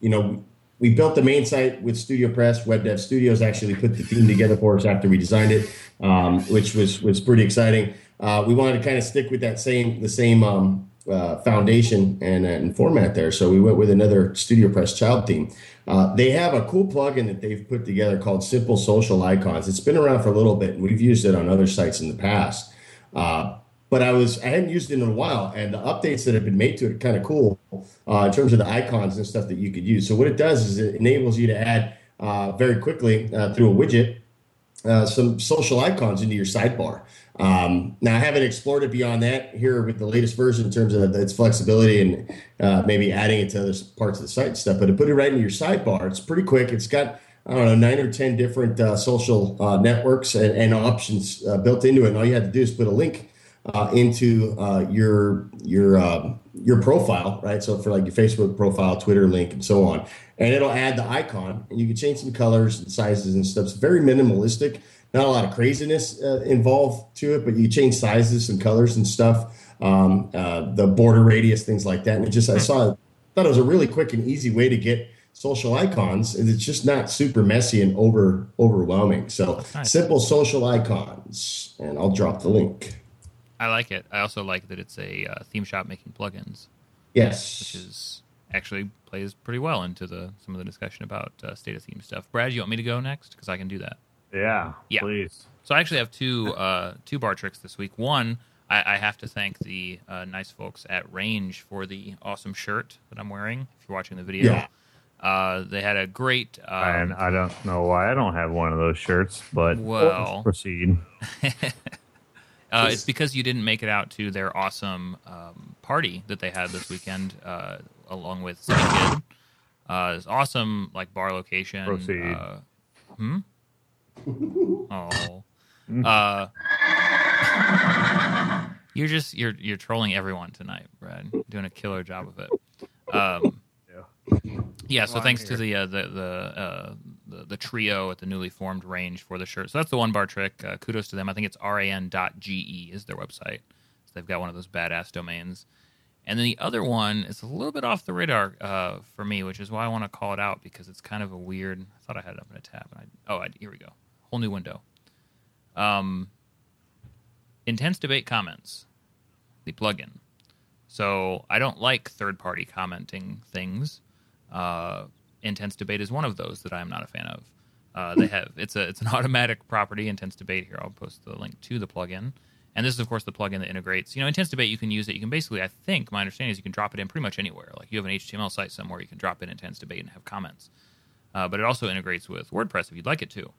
Speaker 3: you know we built the main site with StudioPress. Web Dev Studios actually put the theme together for us after we designed it, um, which was was pretty exciting. Uh, we wanted to kind of stick with that same the same um, uh, foundation and, and format there, so we went with another StudioPress child theme. Uh, they have a cool plugin that they've put together called Simple Social Icons. It's been around for a little bit, and we've used it on other sites in the past. But I was I hadn't used it in a while, and the updates that have been made to it are kind of cool uh, in terms of the icons and stuff that you could use. So what it does is it enables you to add uh, very quickly uh, through a widget uh, some social icons into your sidebar. Um, now I haven't explored it beyond that here with the latest version in terms of its flexibility and uh, maybe adding it to other parts of the site and stuff. But to put it right in your sidebar, it's pretty quick. It's got I don't know nine or ten different uh, social networks and, and options built into it. And all you have to do is put a link uh, into uh, your your um, your profile, right? So for like your Facebook profile, Twitter link, and so on, and it'll add the icon, and you can change some colors and sizes and stuff. It's very minimalistic. Not a lot of craziness uh, involved to it, but you change sizes and colors and stuff. Um, uh, the border radius, things like that. And it just I saw thought it was a really quick and easy way to get social icons and it's just not super messy and over overwhelming so
Speaker 1: Nice.
Speaker 3: simple social icons and i'll drop the link
Speaker 1: I like it. I also like that it's a uh, theme shop making plugins.
Speaker 3: yes
Speaker 1: which is actually plays pretty well into the some of the discussion about uh, state of theme stuff. Brad, you want me to go next because I can do that.
Speaker 2: Yeah,
Speaker 1: Yeah.
Speaker 2: please.
Speaker 1: So I actually have two uh, two bar tricks this week. One, I, I have to thank the uh, nice folks at Range for the awesome shirt that I'm wearing. If you're watching the video,
Speaker 3: Yeah.
Speaker 1: Uh, they had a great. Um,
Speaker 2: and I don't know why I don't have one of those shirts, but
Speaker 1: Well-
Speaker 2: proceed.
Speaker 1: Uh, it's because you didn't make it out to their awesome um, party that they had this weekend, uh, along with Skinny Kid. Uh, it's awesome, like bar location.
Speaker 2: Proceed.
Speaker 1: Uh, hmm. Oh. Uh, you're just you're you're trolling everyone tonight, Brad. Doing a killer job of it. Um, yeah. So
Speaker 2: Well, I'm
Speaker 1: thanks to the uh, the the, uh, the the trio at the newly formed range for the shirt. So that's the one bar trick. Uh, kudos to them. I think it's ran.ge is their website. So they've got one of those badass domains. And then the other one is a little bit off the radar uh, for me, which is why I want to call it out because it's kind of a weird. I thought I had it up in a tab. And I, oh, I, here we go. Whole new window. Um, intense debate comments, the plugin. So I don't like third party commenting things. Uh, intense debate is one of those that I am not a fan of. Uh, they have it's a it's an Automattic property. Intense debate here. I'll post the link to the plugin. And this is of course the plugin that integrates. You know, intense debate. You can use it. You can basically, I think, my understanding is you can drop it in pretty much anywhere. Like you have an HTML site somewhere, you can drop in intense debate and have comments. Uh, but it also integrates with WordPress if you'd like it to.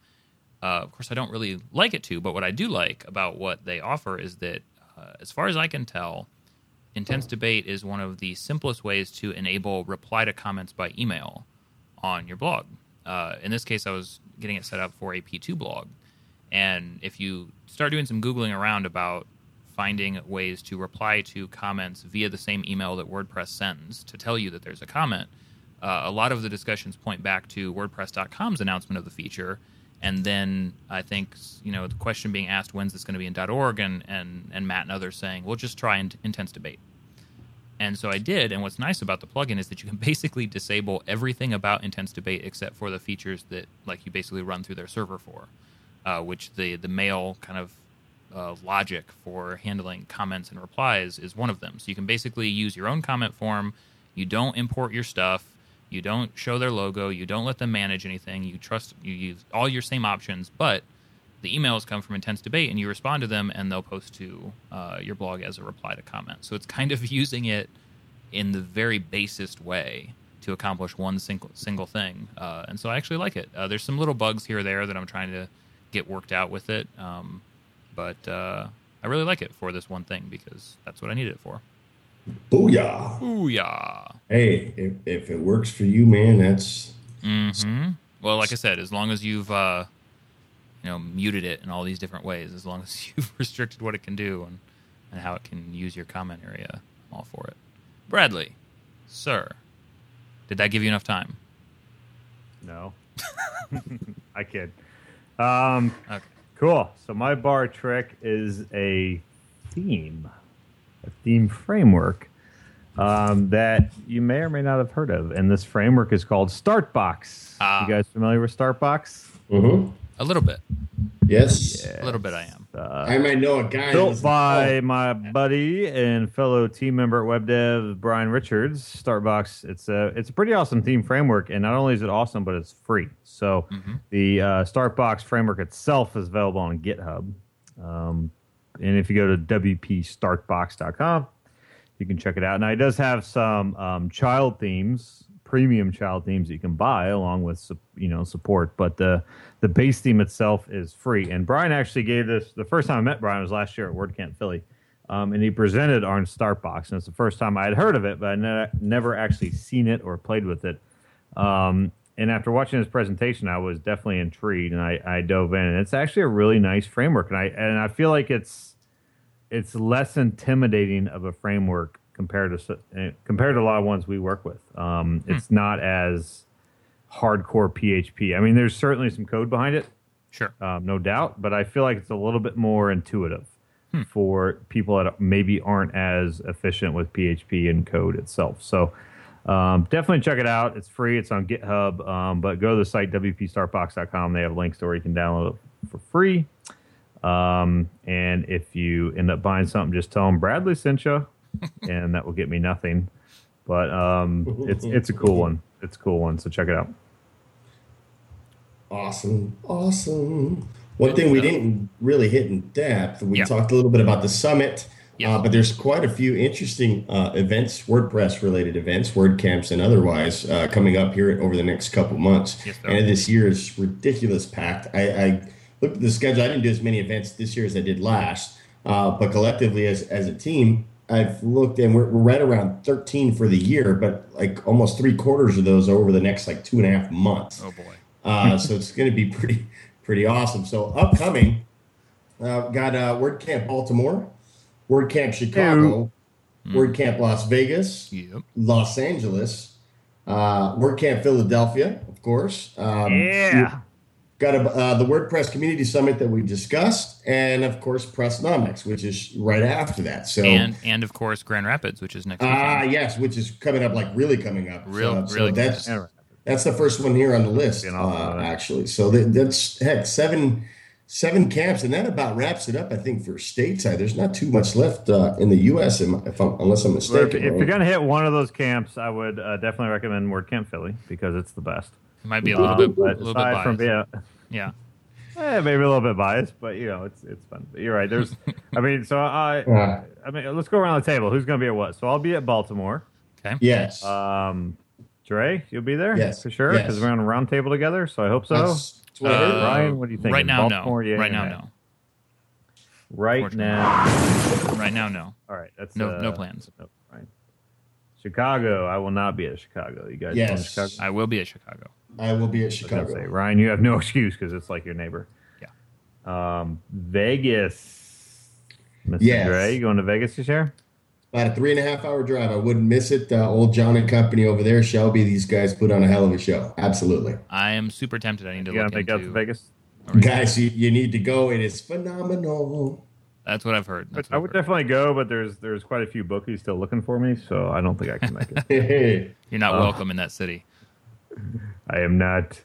Speaker 1: Uh, of course, I don't really like it to, but what I do like about what they offer is that, uh, as far as I can tell, Intense Debate is one of the simplest ways to enable reply to comments by email on your blog. Uh, in this case, I was getting it set up for a P2 blog. And if you start doing some Googling around about finding ways to reply to comments via the same email that WordPress sends to tell you that there's a comment, uh, a lot of the discussions point back to WordPress.com's announcement of the feature. And then I think you know the question being asked, when's this going to be in .org, and, and and Matt and others saying, we'll just try in- intense debate. And so I did. And what's nice about the plugin is that you can basically disable everything about intense debate except for the features that like you basically run through their server for, uh, which the the mail kind of uh, logic for handling comments and replies is one of them. So you can basically use your own comment form. You don't import your stuff. You don't show their logo. You don't let them manage anything. You trust. You use all your same options, but the emails come from intense debate and you respond to them and they'll post to uh, your blog as a reply to comment. So it's kind of using it in the very basest way to accomplish one single single thing uh, and so i actually like it. Uh, there's some little bugs here or there that i'm trying to get worked out with it um, but uh, i really like it for this one thing because that's what i needed it for.
Speaker 3: Booyah!
Speaker 1: ooh yeah
Speaker 3: Hey, if, if it works for you, man, that's
Speaker 1: hmm well like i said as long as you've uh, you know muted it in all these different ways as long as you've restricted what it can do and, and how it can use your comment area i'm all for it bradley sir did that give you enough time
Speaker 2: No, I kid. Um,
Speaker 1: okay
Speaker 2: cool. So my bar trick is a theme, a theme framework um, that you may or may not have heard of, and this framework is called Startbox.
Speaker 1: Ah.
Speaker 2: You guys familiar with Startbox?
Speaker 3: Mhm.
Speaker 1: A little bit
Speaker 3: yes.
Speaker 1: a little bit i am
Speaker 2: Uh,
Speaker 3: I might know a guy
Speaker 2: built
Speaker 3: that's-
Speaker 2: by my buddy and fellow team member at WebDev, Brian Richards. Startbox. It's a it's a pretty awesome theme framework, and not only is it awesome, but it's free. So
Speaker 1: Mhm.
Speaker 2: the uh, Startbox framework itself is available on GitHub, um, and if you go to wpstartbox.com, you can check it out. Now it does have some um, child themes, premium child themes that you can buy along with you know support, but the the base theme itself is free. And Brian actually gave this the first time I met Brian was last year at WordCamp Philly, um, and he presented on Startbox, and it's the first time I had heard of it, but I ne- never actually seen it or played with it. Um, and after watching his presentation, I was definitely intrigued, and I, I dove in. And it's actually a really nice framework, and I and I feel like it's it's less intimidating of a framework compared to eh, compared to a lot of ones we work with. Um, It's not as hardcore PHP. I mean, there's certainly some code behind it,
Speaker 1: sure
Speaker 2: um, no doubt, but I feel like it's a little bit more intuitive for people that maybe aren't as efficient with PHP and code itself. So um, definitely check it out. It's free. It's on GitHub, um, but go to the site wpstartbox.com. They have links to where you can download it for free. Um, and if you end up buying something, just tell them Bradley sent you, and that will get me nothing. But um, it's it's a cool one. It's a cool one. So check it out.
Speaker 3: Awesome. Awesome. One thing we didn't really hit in depth, we
Speaker 1: Yeah.
Speaker 3: talked a little bit about the summit
Speaker 1: Yes.
Speaker 3: Uh, but there's quite a few interesting uh, events, WordPress related events, WordCamps and otherwise, uh, coming up here over the next couple months.
Speaker 1: Yes, sir.
Speaker 3: and this year is ridiculous packed. I, I looked at the schedule. I didn't do as many events this year as I did last, uh, but collectively as, as a team, I've looked and we're, we're right around 13 for the year, but like almost three quarters of those are over the next like two and a half months.
Speaker 1: Oh boy.
Speaker 3: Uh, so it's going to be pretty pretty awesome. So upcoming, uh, got uh, WordCamp Baltimore, WordCamp Chicago, WordCamp Las Vegas,
Speaker 1: Yep.
Speaker 3: Los Angeles, uh, WordCamp Philadelphia, of course. Um,
Speaker 2: Yeah.
Speaker 3: Got a, uh, the WordPress Community Summit that we discussed, and of course Pressnomics, which is right after that. So
Speaker 1: And and of course Grand Rapids, which is next
Speaker 3: ah
Speaker 1: weekend.
Speaker 3: yes, which is coming up like really coming up.
Speaker 1: Real-
Speaker 3: so,
Speaker 1: really
Speaker 3: so that's
Speaker 2: Yeah.
Speaker 3: that's the first one here on the list, uh, actually. So that, that's heck seven seven camps, and that about wraps it up. I think for stateside, there's not too much left uh, in the U.S. If I'm, unless I'm
Speaker 2: But if,
Speaker 3: mistaken.
Speaker 2: if
Speaker 3: right?
Speaker 2: you're gonna hit one of those camps, I would uh, definitely recommend WordCamp Philly because it's the best.
Speaker 1: It might be a little
Speaker 2: Uh,
Speaker 1: bit,
Speaker 2: but
Speaker 1: little bit
Speaker 2: aside
Speaker 1: biased.
Speaker 2: from being,
Speaker 1: yeah.
Speaker 2: eh, maybe a little bit biased, but you know, it's it's fun. But you're right. There's, I mean, so I,
Speaker 3: Uh,
Speaker 2: I mean, let's go around the table. Who's gonna be at what? So I'll be at Baltimore.
Speaker 1: Okay.
Speaker 3: yes,
Speaker 2: Um, Dre, you'll be there,
Speaker 3: Yes,
Speaker 2: for sure,
Speaker 3: yes.
Speaker 2: because we're on a round table together. So I hope so.
Speaker 3: that's, that's what
Speaker 1: Uh,
Speaker 2: Ryan, what do you think?
Speaker 1: Right now,
Speaker 2: Baltimore,
Speaker 1: no.
Speaker 2: yeah,
Speaker 1: right now, no.
Speaker 2: Right now,
Speaker 1: Right now, no.
Speaker 2: all right. That's
Speaker 1: No-
Speaker 2: uh,
Speaker 1: no plans.
Speaker 2: no, right. Chicago, I will not be at Chicago. You guys,
Speaker 3: Yes.
Speaker 2: Chicago?
Speaker 1: I will be at Chicago.
Speaker 3: I will be at
Speaker 2: I was
Speaker 3: Chicago.
Speaker 2: say, Ryan, you have no excuse because it's like your neighbor.
Speaker 1: Yeah.
Speaker 2: Um, Vegas. Mr.
Speaker 3: Yes.
Speaker 2: Dre, you going to Vegas this year?
Speaker 3: About a three and a half hour drive. I wouldn't miss it. Uh, old John and company over there, Shelby. These guys put on a hell of a show. Absolutely,
Speaker 1: I am super tempted. I need to
Speaker 2: You
Speaker 1: look
Speaker 2: gotta out to
Speaker 1: into.
Speaker 2: Vegas.
Speaker 3: guys, you, you need to go. It is phenomenal.
Speaker 1: That's what I've heard.
Speaker 2: But
Speaker 1: That's
Speaker 2: I
Speaker 1: what
Speaker 2: would
Speaker 1: heard.
Speaker 2: definitely go, but there's there's quite a few bookies still looking for me, so I don't think I can make it.
Speaker 1: You're not
Speaker 2: Oh.
Speaker 1: welcome in that city.
Speaker 2: I am not.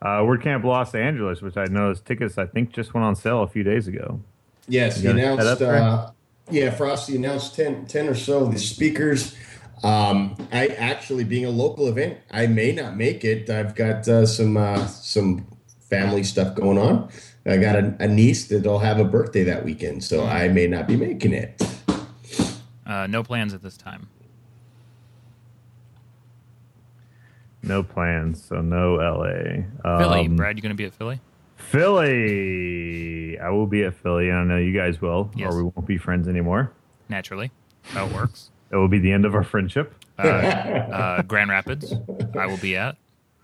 Speaker 2: Uh, WordCamp Los Angeles, which I noticed tickets I think just went on sale a few days ago.
Speaker 3: Yes, he
Speaker 2: You
Speaker 3: announced.
Speaker 2: up?
Speaker 3: Uh, yeah, Frosty announced 10, 10 or so of the speakers. Um, I actually, being a local event, I may not make it. I've got uh, some uh, some family stuff going on. I got a, a niece that'll have a birthday that weekend, so I may not be making it.
Speaker 1: Uh, no plans at this time.
Speaker 2: No plans, so no LA.
Speaker 1: Philly,
Speaker 2: Um,
Speaker 1: Brad, you going to be at Philly?
Speaker 2: Philly. I will be at Philly, and I know you guys will,
Speaker 1: Yes.
Speaker 2: or we won't be friends anymore.
Speaker 1: Naturally. How it works.
Speaker 2: It will be the end of our friendship.
Speaker 1: Uh, uh, Grand Rapids, I will be at.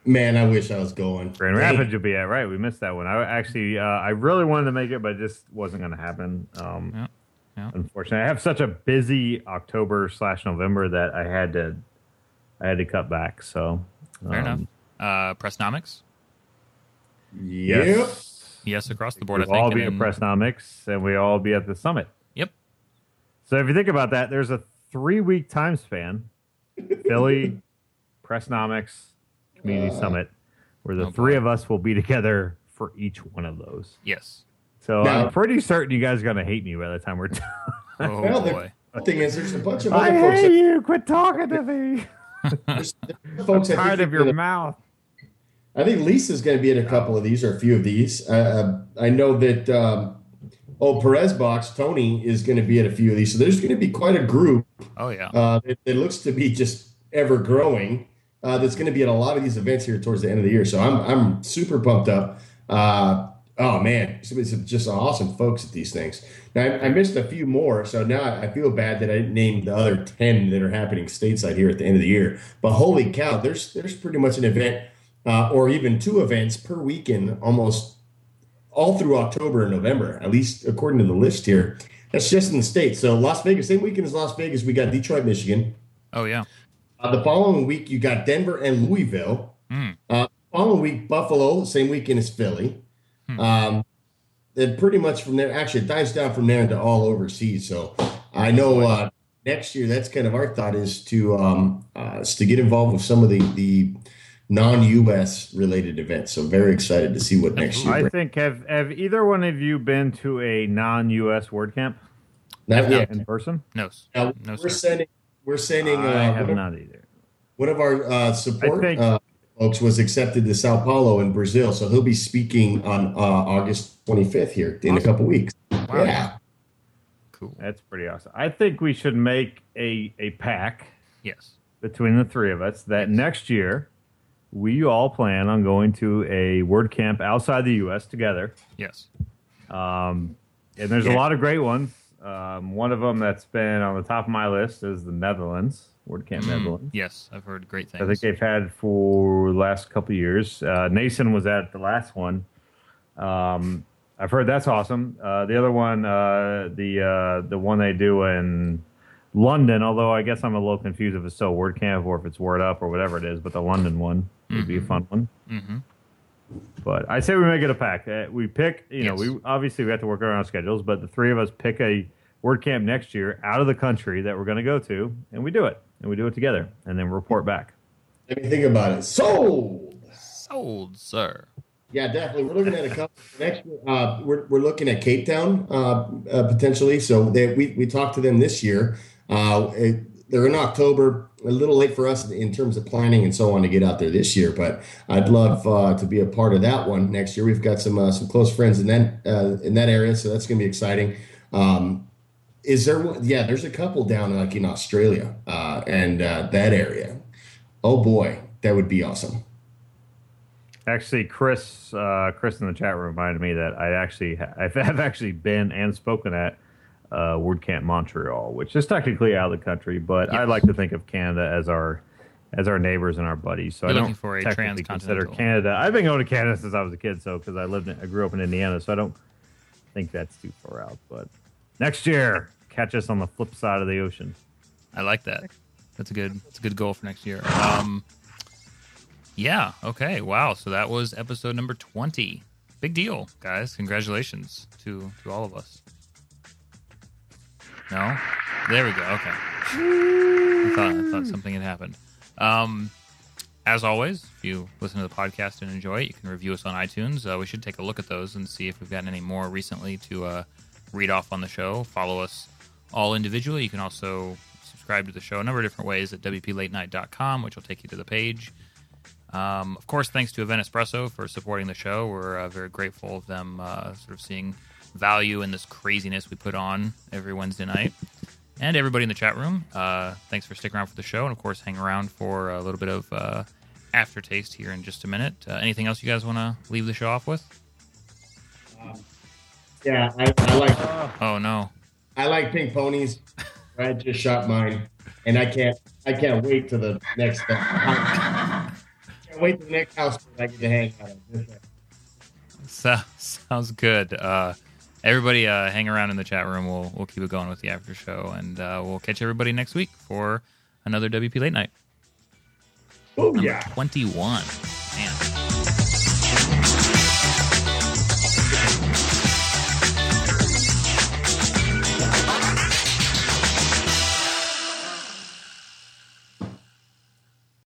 Speaker 3: Man, I wish I was going.
Speaker 2: Grand
Speaker 3: Dang.
Speaker 2: Rapids, you'll be at right. We missed that one. I actually, uh, I really wanted to make it, but it just wasn't going to happen. Um,
Speaker 1: Yeah, yeah.
Speaker 2: Unfortunately, I have such a busy October slash November that I had to, I had to cut back. So
Speaker 1: Fair
Speaker 2: um,
Speaker 1: enough. Uh, Pressnomics,
Speaker 3: Yep.
Speaker 2: Yes,
Speaker 1: yes, across the board.
Speaker 2: we'll
Speaker 1: I think.
Speaker 2: all be
Speaker 1: and
Speaker 2: at Pressnomics, and we all be at the summit.
Speaker 1: Yep.
Speaker 2: So if you think about that, there's a three week time span Philly, Pressnomics, Community
Speaker 3: Uh,
Speaker 2: Summit, where the
Speaker 1: oh,
Speaker 2: three
Speaker 1: boy.
Speaker 2: of us will be together for each one of those.
Speaker 1: Yes.
Speaker 2: So
Speaker 3: Now-
Speaker 2: I'm pretty certain you guys are going to hate me by the time we're done.
Speaker 1: Oh
Speaker 3: Well, the
Speaker 1: boy.
Speaker 3: thing is, there's a bunch of
Speaker 2: I
Speaker 3: other folks.
Speaker 2: hate
Speaker 3: That,
Speaker 2: you. Quit talking to me.
Speaker 3: There's, there's folks I think
Speaker 2: Tired of your
Speaker 3: gonna-
Speaker 2: mouth.
Speaker 3: I think Lisa's going to be in a couple of these or a few of these. Uh, uh, I know that um, oh Perez box Tony is going to be at a few of these. So there's going to be quite a group.
Speaker 1: Oh yeah.
Speaker 3: Uh, it, it looks to be just ever growing. Uh, that's going to be at a lot of these events here towards the end of the year. So I'm I'm super pumped up. Oh man, it's, just awesome folks at these things. Now I, I missed a few more, so now I feel bad that I didn't name the other ten that are happening stateside here at the end of the year. But holy cow, there's there's pretty much an event uh, or even two events per weekend almost all through October and November, at least according to the list here. That's just in the states. So Las Vegas, same weekend as Las Vegas, we got Detroit, Michigan.
Speaker 1: Oh yeah.
Speaker 3: Uh, the following week, you got Denver and Louisville.
Speaker 1: Hmm.
Speaker 3: Uh, following week, Buffalo, same weekend as Philly.
Speaker 1: Hmm.
Speaker 3: Um, then pretty much from there, actually, it dives down from there into all overseas. So I know uh, next year, that's kind of our thought is to um, uh, is to get involved with some of the the non-U.S. related events. So very excited to see what next year
Speaker 2: I
Speaker 3: brings.
Speaker 2: think have have either one of you been to a non-U.S. WordCamp
Speaker 3: Not yet.
Speaker 2: in person?
Speaker 1: No. s-
Speaker 3: Now,
Speaker 1: No
Speaker 3: we're
Speaker 1: sir.
Speaker 3: sending. We're sending. Uh,
Speaker 2: I have
Speaker 3: one, of,
Speaker 2: not either.
Speaker 3: one of our uh, support
Speaker 2: I think-
Speaker 3: uh, folks was accepted to Sao Paulo in Brazil, so he'll be speaking on uh, August 25th here in a couple weeks.
Speaker 1: Wow.
Speaker 3: Yeah,
Speaker 1: Cool.
Speaker 2: That's pretty awesome. I think we should make a a pack
Speaker 1: Yes.
Speaker 2: between the three of us that next year we all plan on going to a word camp outside the U.S. together.
Speaker 1: Yes.
Speaker 2: Um, and there's a lot of great ones. Um, one of them that's been on the top of my list is the Netherlands, Word Camp
Speaker 1: Mm,
Speaker 2: Netherlands.
Speaker 1: yes, I've heard great things.
Speaker 2: I think they've had for the last couple years. Uh, Nason was at the last one. Um, I've heard that's awesome. Uh, the other one, uh, the uh, the one they do in London, although I guess I'm a little confused if it's still Word Camp or if it's Word Up or whatever it is, but the London one would be a fun one.
Speaker 1: hmm
Speaker 2: But I say we make it a pack. Uh, we pick, you know, we obviously we have to work around our schedules, but the three of us pick a word camp next year out of the country that we're going to go to, and we do it, and we do it together, and then report back.
Speaker 3: Let me think about it. Sold.
Speaker 1: Sold, sir.
Speaker 3: Yeah, definitely. We're looking at a couple next. Uh, we're we're looking at Cape Town uh, uh, potentially. So they, we we talked to them this year. Uh, it, they're in October. A little late for us in terms of planning and so on to get out there this year, but I'd love uh, to be a part of that one next year. We've got some uh, some close friends in that uh, in that area, so that's going to be exciting. Um, is there? one- Yeah, there's a couple down like in Australia uh, and uh, that area. Oh boy, that would be awesome.
Speaker 2: Actually, Chris, uh, Chris in the chat room reminded me that I actually I have actually been and spoken at uh, Word Camp Montreal, which is technically out of the country, but I like to think of Canada as our as our neighbors and our buddies. So
Speaker 1: You're
Speaker 2: I don't
Speaker 1: for a
Speaker 2: technically consider Canada. I've been going to Canada since I was a kid, so because I lived, in, I grew up in Indiana, so I don't think that's too far out. But next year, catch us on the flip side of the ocean.
Speaker 1: I like that. That's a good. That's a good goal for next year. Um, yeah. Okay. Wow. So that was episode number twenty. Big deal, guys. Congratulations to to all of us. No, there we go. Okay. I thought I thought something had happened. Um, as always, if you listen to the podcast and enjoy it, you can review us on iTunes. Uh, we should take a look at those and see if we've gotten any more recently to uh, read off on the show. Follow us all individually. You can also subscribe to the show a number of different ways at WPLateNight.com, which will take you to the page. Um, of course, thanks to Event Espresso for supporting the show. We're uh, very grateful of them uh, sort of seeing value in this craziness we put on every Wednesday night. And everybody in the chat room, uh, thanks for sticking around for the show. And of course, hang around for a little bit of uh, aftertaste here in just a minute. Uh, anything else you guys want to leave the show off with?
Speaker 3: Yeah, I, I like
Speaker 1: Oh, no.
Speaker 3: I like pink ponies. I just shot mine, and I can't I can't wait to the next. Can't wait to the next house I get to hang out.
Speaker 1: So, sounds good. Uh, everybody, uh, hang around in the chat room. We'll we'll keep it going with the after show, and uh, we'll catch everybody next week for another WP Late Night.
Speaker 3: Oh yeah.
Speaker 1: twenty one. Man.